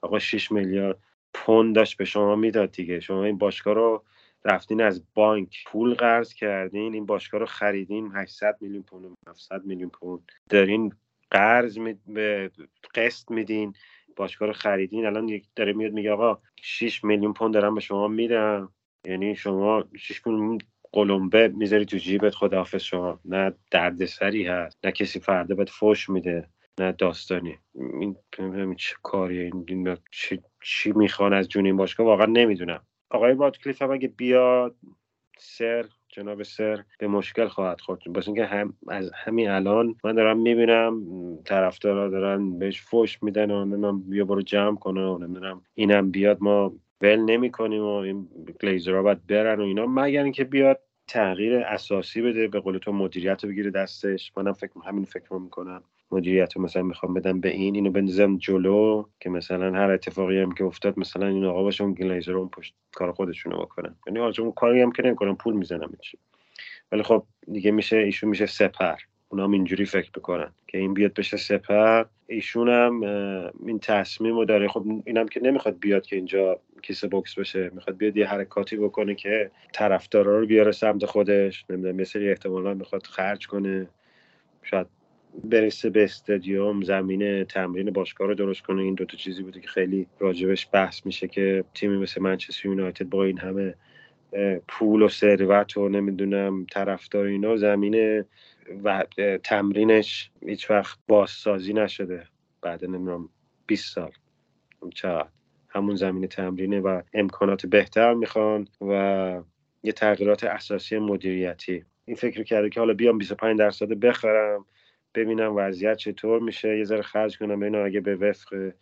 آقا 6 میلیارد پوند داشت به شما می‌داد دیگه. شما این باشگاه رو رفتین از بانک پول قرض کردین. این باشگاه رو خریدین. 800 میلیون پوند 700 میلیون پوند. دارین قرض می... قسط میدین باشگاه رو خریدین الان یک داره میاد میگه آقا 6 میلیون پوند دارم به شما میدم. یعنی شما 6 میلیون قلمبه می‌ذاری تو جیبت خداحافظ شما. نه دردسری هست نه کسی فردا بهت فوش میده نه داستانی. این چه کاریه این چی, چی می‌خوان از جون این باشگاه؟ واقعا نمی‌دونم. آقای بادکلیف هم اگه بیاد سر جناب سر به مشکل خواهد خورد. بس اینکه هم از همین الان من دارم می‌بینم طرفدارا دارن بهش فوش میدن و نمی‌دونم بیا برو جمع کنه و نمی‌دونم اینم بیاد. ما ول نمی کنیم و این گلیزرها باید برن و اینا. مگر اینکه بیاد تغییر اساسی بده به قول تو مدیریت رو بگیره دستش. منم فکر همین فکر می‌کنم. مدیریت رو مثلا می‌خوام بدم به این اینو بندازم جلو که مثلا هر اتفاقی هم که افتاد مثلا این آقا باشه اون گلیزر اون پشت کار خودشونو بکنن. یعنی اون کاری هم که نمی‌کنم پول می‌زنم ولی خب دیگه میشه ایشون میشه سپر. اونا هم اینجوری فکر بکنن که این بیاد بشه سپر. ایشون هم این تصمیم رو داره. خب اینم که نمی‌خواد بیاد که اینجا کیسه بوکس بشه. می‌خواد بیاد یه حرکاتی بکنه که طرفدارا رو بیاره سمت خودش. نمی‌دونم مثل احتمالا می‌خواد خرج کنه. شاید برسه به استادیوم زمین تمرین باشگاه رو درست کنه. این دوتا چیزی بوده که خیلی راجبش بحث میشه که تیمی مثل منچستر یونایتد با این همه پول و ثروت و نمی‌دونم طرفدار اینا زمین و تمرینش هیچ وقت بازسازی نشده. بعد نمی‌دونم 20 سال چقدر. همون زمین تمرینه و امکانات بهتر می‌خوان و یه تغییرات اساسی مدیریتی. این فکر کرده که حالا بیام 25 درصد بخرم. ببینم وضعیت چطور میشه. یه ذره خرج کنم ببینم اگه به وفق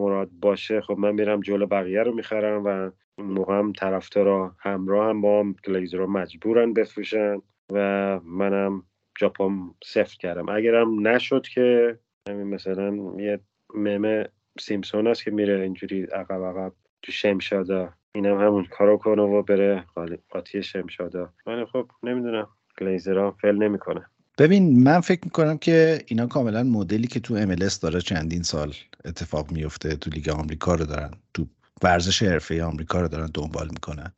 مراد باشه. خب من میرم جلو بقیه رو می‌خرم و این موقع هم طرفدارا همراه هم با هم رو مجبورن بفروشن و منم جاپام سفت کردم. اگرم نشد که همین مثلا یه ممه سیمسون است که میره اینجوری عقب عقب تو شمشادا. اینم همون کارو کنه و بره قاطی شمشادا. من خب نمی‌دونم. گلیزرها فل نمی‌کنه. ببین من فکر می‌کنم که اینا کاملا مدلی که تو MLS داره چندین سال اتفاق میفته تو لیگ آمریکا رو دارن تو ورزش حرفه آمریکا رو دارن دنبال می‌کنن.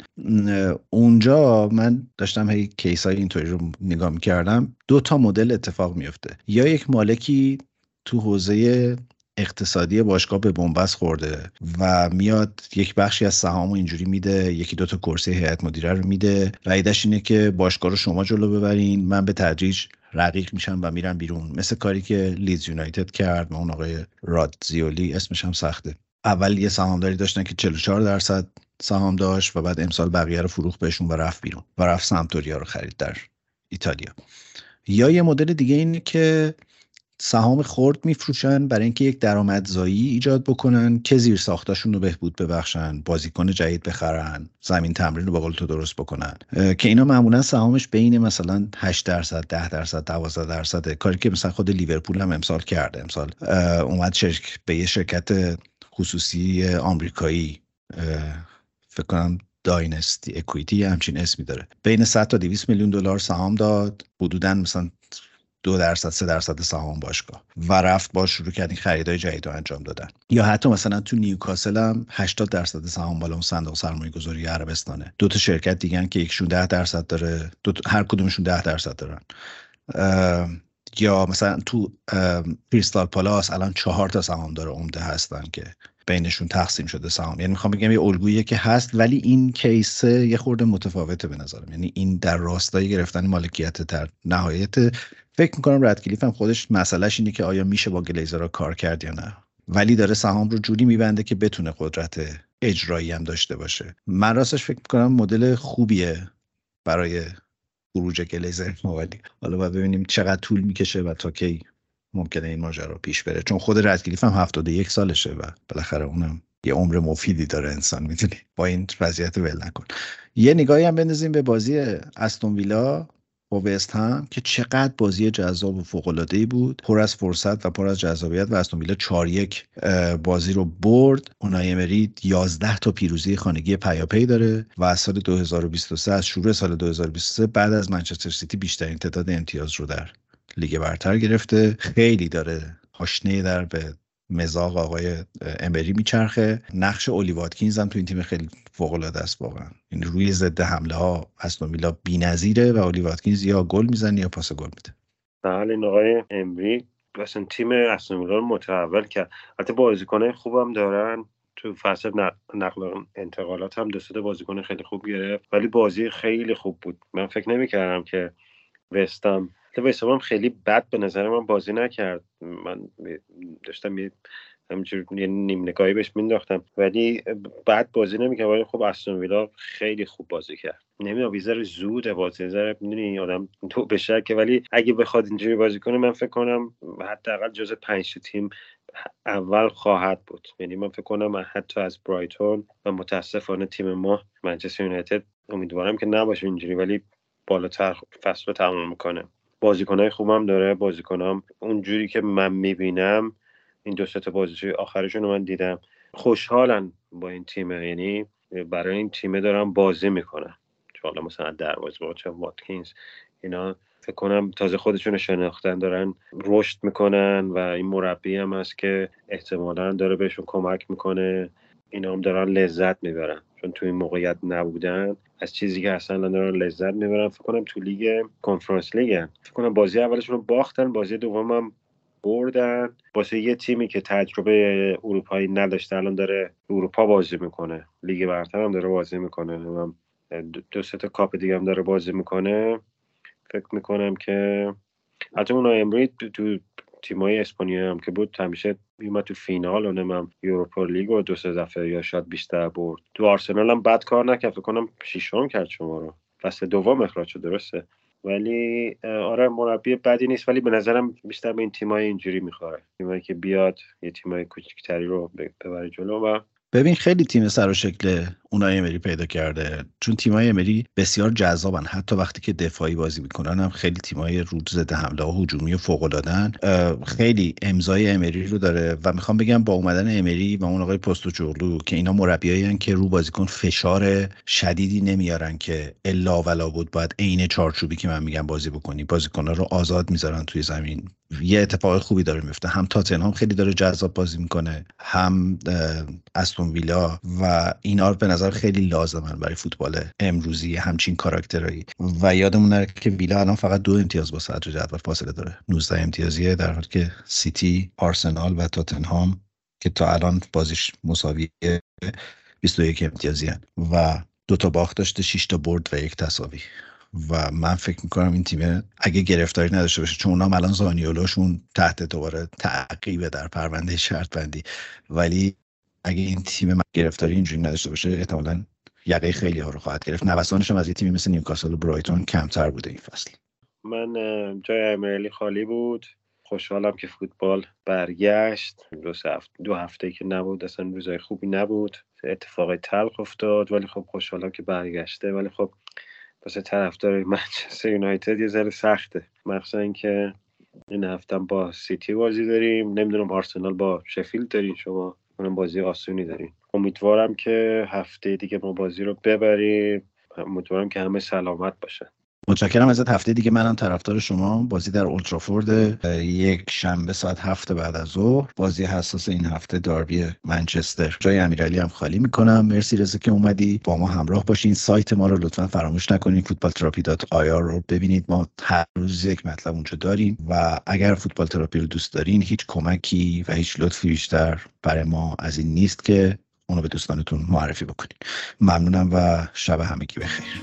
اونجا من داشتم هی کیس های اینطوری رو نگاه می‌کردم دو تا مدل اتفاق میفته یا یک مالکی تو حوزه اقتصادی باشگاه به بنبست خورده و میاد یک بخشی از سهام اینجوری میده یکی دوتا کرسی هیئت مدیره رو میده. و ایدش اینه که باشگاه رو شما جلو ببرین. من به تدریج رقیق میشم و میرم بیرون. مثل کاری که لیز یونایتد کرد اون آقای رادزیولی اسمش هم سخته. اول یه سهامداری داشتن که 44 درصد سهام داشت و بعد امسال بقیه رو فروخت بهشون و رفت بیرون و رفت سمتوریا رو خرید در ایتالیا. یا یه مدل دیگه اینه که سهام خرد میفروشن برای اینکه یک درآمدزایی ایجاد بکنن که زیر ساختاشون رو بهبود ببخشن بازیکن جدید بخرن زمین تمرین رو به تو درست بکنن. که اینا معمولا سهامش بین مثلا 8 درصد 10 درصد 12 درصد. کاری که مثلا خود لیورپول هم امسال کرده. امسال اومد شرک به یه شرکت خصوصی آمریکایی فکر کنم داینستی اکویتی همچین اسمی داره. بین 100 تا 200 میلیون دلار سهام داد. حدودا مثلا دو درصد سه درصد سهام باشگاه و رفت باش شروع کرد این خریدای جدید رو انجام دادن. یا حتی مثلا تو نیوکاسل هم 80 درصد سهام بالا اون صندوق سرمایه گذاری عربستانه. دو تا شرکت دیگه که یکشون 10 درصد داره دو هر کدومشون 10 درصد دارن. یا مثلا تو کریستال پالاس الان چهار تا سهامدار عمده هستن که بینشون تقسیم شده سهام. یعنی می‌خوام بگم یه الگویی که هست ولی این کیس یه خورده متفاوته به نظرم. یعنی این در راستای گرفتن مالکیت در نهایت فکر می‌کنم ردکلیف هم خودش مسئلهش اینه که آیا میشه با گلیزرها کار کرد یا نه. ولی داره سهام رو جوری میبنده که بتونه قدرت اجرایی هم داشته باشه. من راستش فکر می‌کنم مدل خوبیه برای خروج گلیزر ولی حالا باید ببینیم چقدر طول می‌کشه و تا کی ممکنه این ماجرا پیش بره. چون خود ردکلیف هم 71 سالشه و بالاخره اونم یه عمر مفیدی داره انسان می‌تونی با این وضعیت ول نکن. یه نگاهی هم بندازیم به بازی استون ویلا با وست هم که چقدر بازی جذاب و فوق العاده ای بود پر از فرصت و پر از جذابیت و استون ویلا 4 یک بازی رو برد. اونای امری 11 تا پیروزی خانگی پیاپی داره و از سال 2023 از شروع سال 2023 بعد از منچستر سیتی بیشترین تعداد امتیاز رو در لیگ برتر گرفته. خیلی داره پاشنه در به مزاق آقای امبری میچرخه. نقش اولی واتکینز هم تو این تیم خیلی فوق العاده است واقعا. این روی ضد حمله ها استون ویلا بی‌نظیره و اولی واتکینز یا گل می‌زنه یا پاس گل میده. بله این آقای امری اصلا تیم استون ویلا رو متحول کرد. البته بازیکنای خوبم دارن. تو فصل نقل انتقالات هم دو بازیکن خیلی خوب گرفت. ولی بازی خیلی خوب بود. من فکر نمی‌کردم که وستام وستام خیلی بد به نظر من بازی نکرد. من داشتم همینجور نیم نگاهی بهش مینداختم. ولی بعد بازی نمی‌کرد ولی خب استون ویلا خیلی خوب بازی کرد. نمی‌دونم ویزر زود بازی زر می‌دونی آدم تو به شکه ولی اگه بخواد اینجوری بازی کنه من فکر کنم حداقل جز پنج تیم اول خواهد بود. یعنی من فکر کنم حتی از برایتون و متاسفانه تیم ما منچستر یونایتد امیدوارم که نباشه اینجوری ولی بالاتر فصل رو تمام می‌کنه. بازیکنهای خوبم داره بازیکنام اونجوری که من می‌بینم این دو تا بازی آخرشون رو من دیدم. خوشحالن با این تیمه یعنی برای این تیمه دارن بازی می‌کنن. حالا مثلا دروازه چه واتکینز اینا فکر کنم تازه خودشون شناختن دارن رشد می‌کنن و این مربی هم هست که احتمالا داره بهشون کمک می‌کنه. اینا هم دارن لذت می‌برن. چون تو این موقعیت نبودن از چیزی که اصلا دارن لذت می‌برن فکر کنم تو لیگ Conference League فکر کنم بازی اولشون رو باختن بازی دومم بردن. واسه یه تیمی که تجربه اروپایی نداشته الان داره اروپا بازی می‌کنه. لیگ برتر هم داره بازی می‌کنه. دو سه تا کاپ دیگه هم داره بازی می‌کنه. فکر می‌کنم که حتی اونای امری تو تیمای اسپانیا هم که بود همیشه میومد تو فینال و نمیم یوروپا لیگ و دو سه دفعه یا شاید بیشتر برد. تو آرسنال هم بد کار نکرد. فکر کنم شیشم کرد شما رو. فصل دوم اخراج شد درسته؟ ولی آره مربی بدی نیست ولی به نظرم بیشتر به این تیمای اینجوری می‌خوره. تیمایی که بیاد یه تیمای کوچیکتری رو ببره جلو و ببین خیلی تیم سر و شکل اونای امری پیدا کرده. چون تیمای امری بسیار جذابن. حتی وقتی که دفاعی بازی می‌کنن هم خیلی تیمای رود زده حمله و هجومی فوق العادهن خیلی امضای امری رو داره. و می‌خوام بگم با اومدن امری و اون آقای پستو چغلو که اینا مربیایی که رو بازیکن فشار شدیدی نمیارن که الا ولا بود باید عین چارچوبی که من میگم بازی بکنی. بازیکن‌ها رو آزاد می‌ذارن توی زمین. یه اتفاق خوبی داره میفته هم تاتنهام خیلی داره جذاب بازی می‌کنه هم استون ویلا و اینا به نظر خیلی لازمن برای فوتبال امروزی همچین کاراکترایی و یادمون نره که ویلا الان فقط دو امتیاز با صدر جدول فاصله داره. 19 امتیازیه در حالی که سیتی آرسنال و تاتنهام که تا الان بازیش مساوی 21 امتیازی و دو تا باخت داشته 6 تا برد و یک تساوی. و من فکر می‌کنم این تیم اگه گرفتاری نداشته باشه چون اونام الان زانیولوشون تحت دوباره تعقیبه در پرونده شرط بندی ولی اگه این تیم گرفتاری اینجوری نداشته باشه احتمالا یقه خیلی ها رو خواهد گرفت. نوسانش از یه تیمی مثل نیوکاسل و برایتون کمتر بوده این فصل. من جای امیرعلی خالی بود. خوشحالم که فوتبال برگشت. دو هفته دو هفته که نبود اصلا روزای خوبی نبود. اتفاقی تلخ افتاد ولی خب خوشحالم که برگشته. ولی خب واسه طرفدار منچستر یونایتد یه ذره سخته. مخصوصا اینکه این هفته با سیتی بازی داریم. نمی‌دونم آرسنال با شفیلد دارین شما؟ اونم بازی آسونی داریم. امیدوارم که هفته دیگه ما بازی رو ببریم. امیدوارم که همه سلامت باشن. متشکرم ازت. هفته دیگه منم طرفدار شما. بازی در اولدترافورد یک شنبه ساعت هفت بعد از ظهر. بازی حساس این هفته داربی منچستر. جای امیرعلی هم خالی می‌کنم. مرسی رضا که اومدی. با ما همراه باشین. سایت ما رو لطفا فراموش نکنید Football Therapy dot ir رو ببینید. ما هر روز یک مطلب اونجا داریم. و اگر Football Therapy رو دوست دارین هیچ کمکی و هیچ لطفی بیشتر برای ما از این نیست که اونو به دوستانتون معرفی بکنید ممنونم و شب همگی بخیر.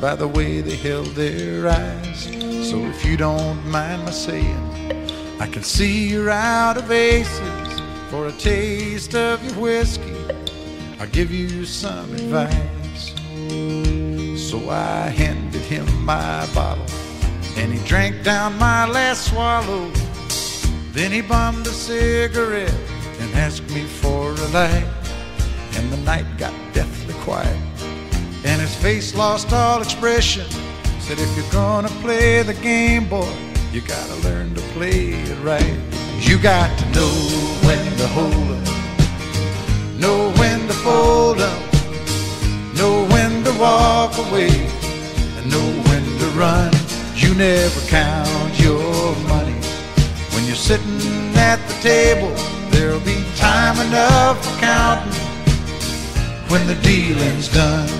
by the way they held their eyes. So if you don't mind my saying, I can see you're out of aces. For a taste of your whiskey, I'll give you some advice. So I handed him my bottle, and he drank down my last swallow. Then he bummed a cigarette and asked me for a light, and the night got deathly quiet and his face lost all expression. Said, if you're gonna play the game, boy, you gotta learn to play it right. You got to know when to hold up, know when to fold up, know when to walk away, and know when to run. You never count your money when you're sitting at the table. There'll be time enough for counting when the dealing's done.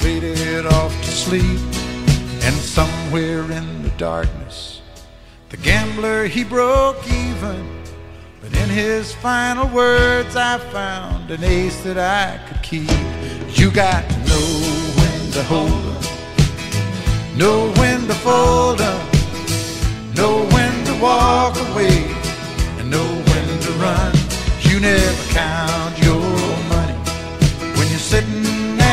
faded off to sleep. And somewhere in the darkness, the gambler he broke even. But in his final words, I found an ace that I could keep. You got to know when to hold up, know when to fold up, know when to walk away, and know when to run. You never count your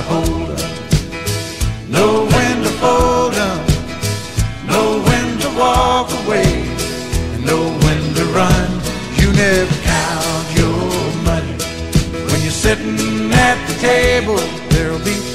to hold up, know when to fold up, know when to walk away, and know when to run. You never count your money when you're sitting at the table. There'll be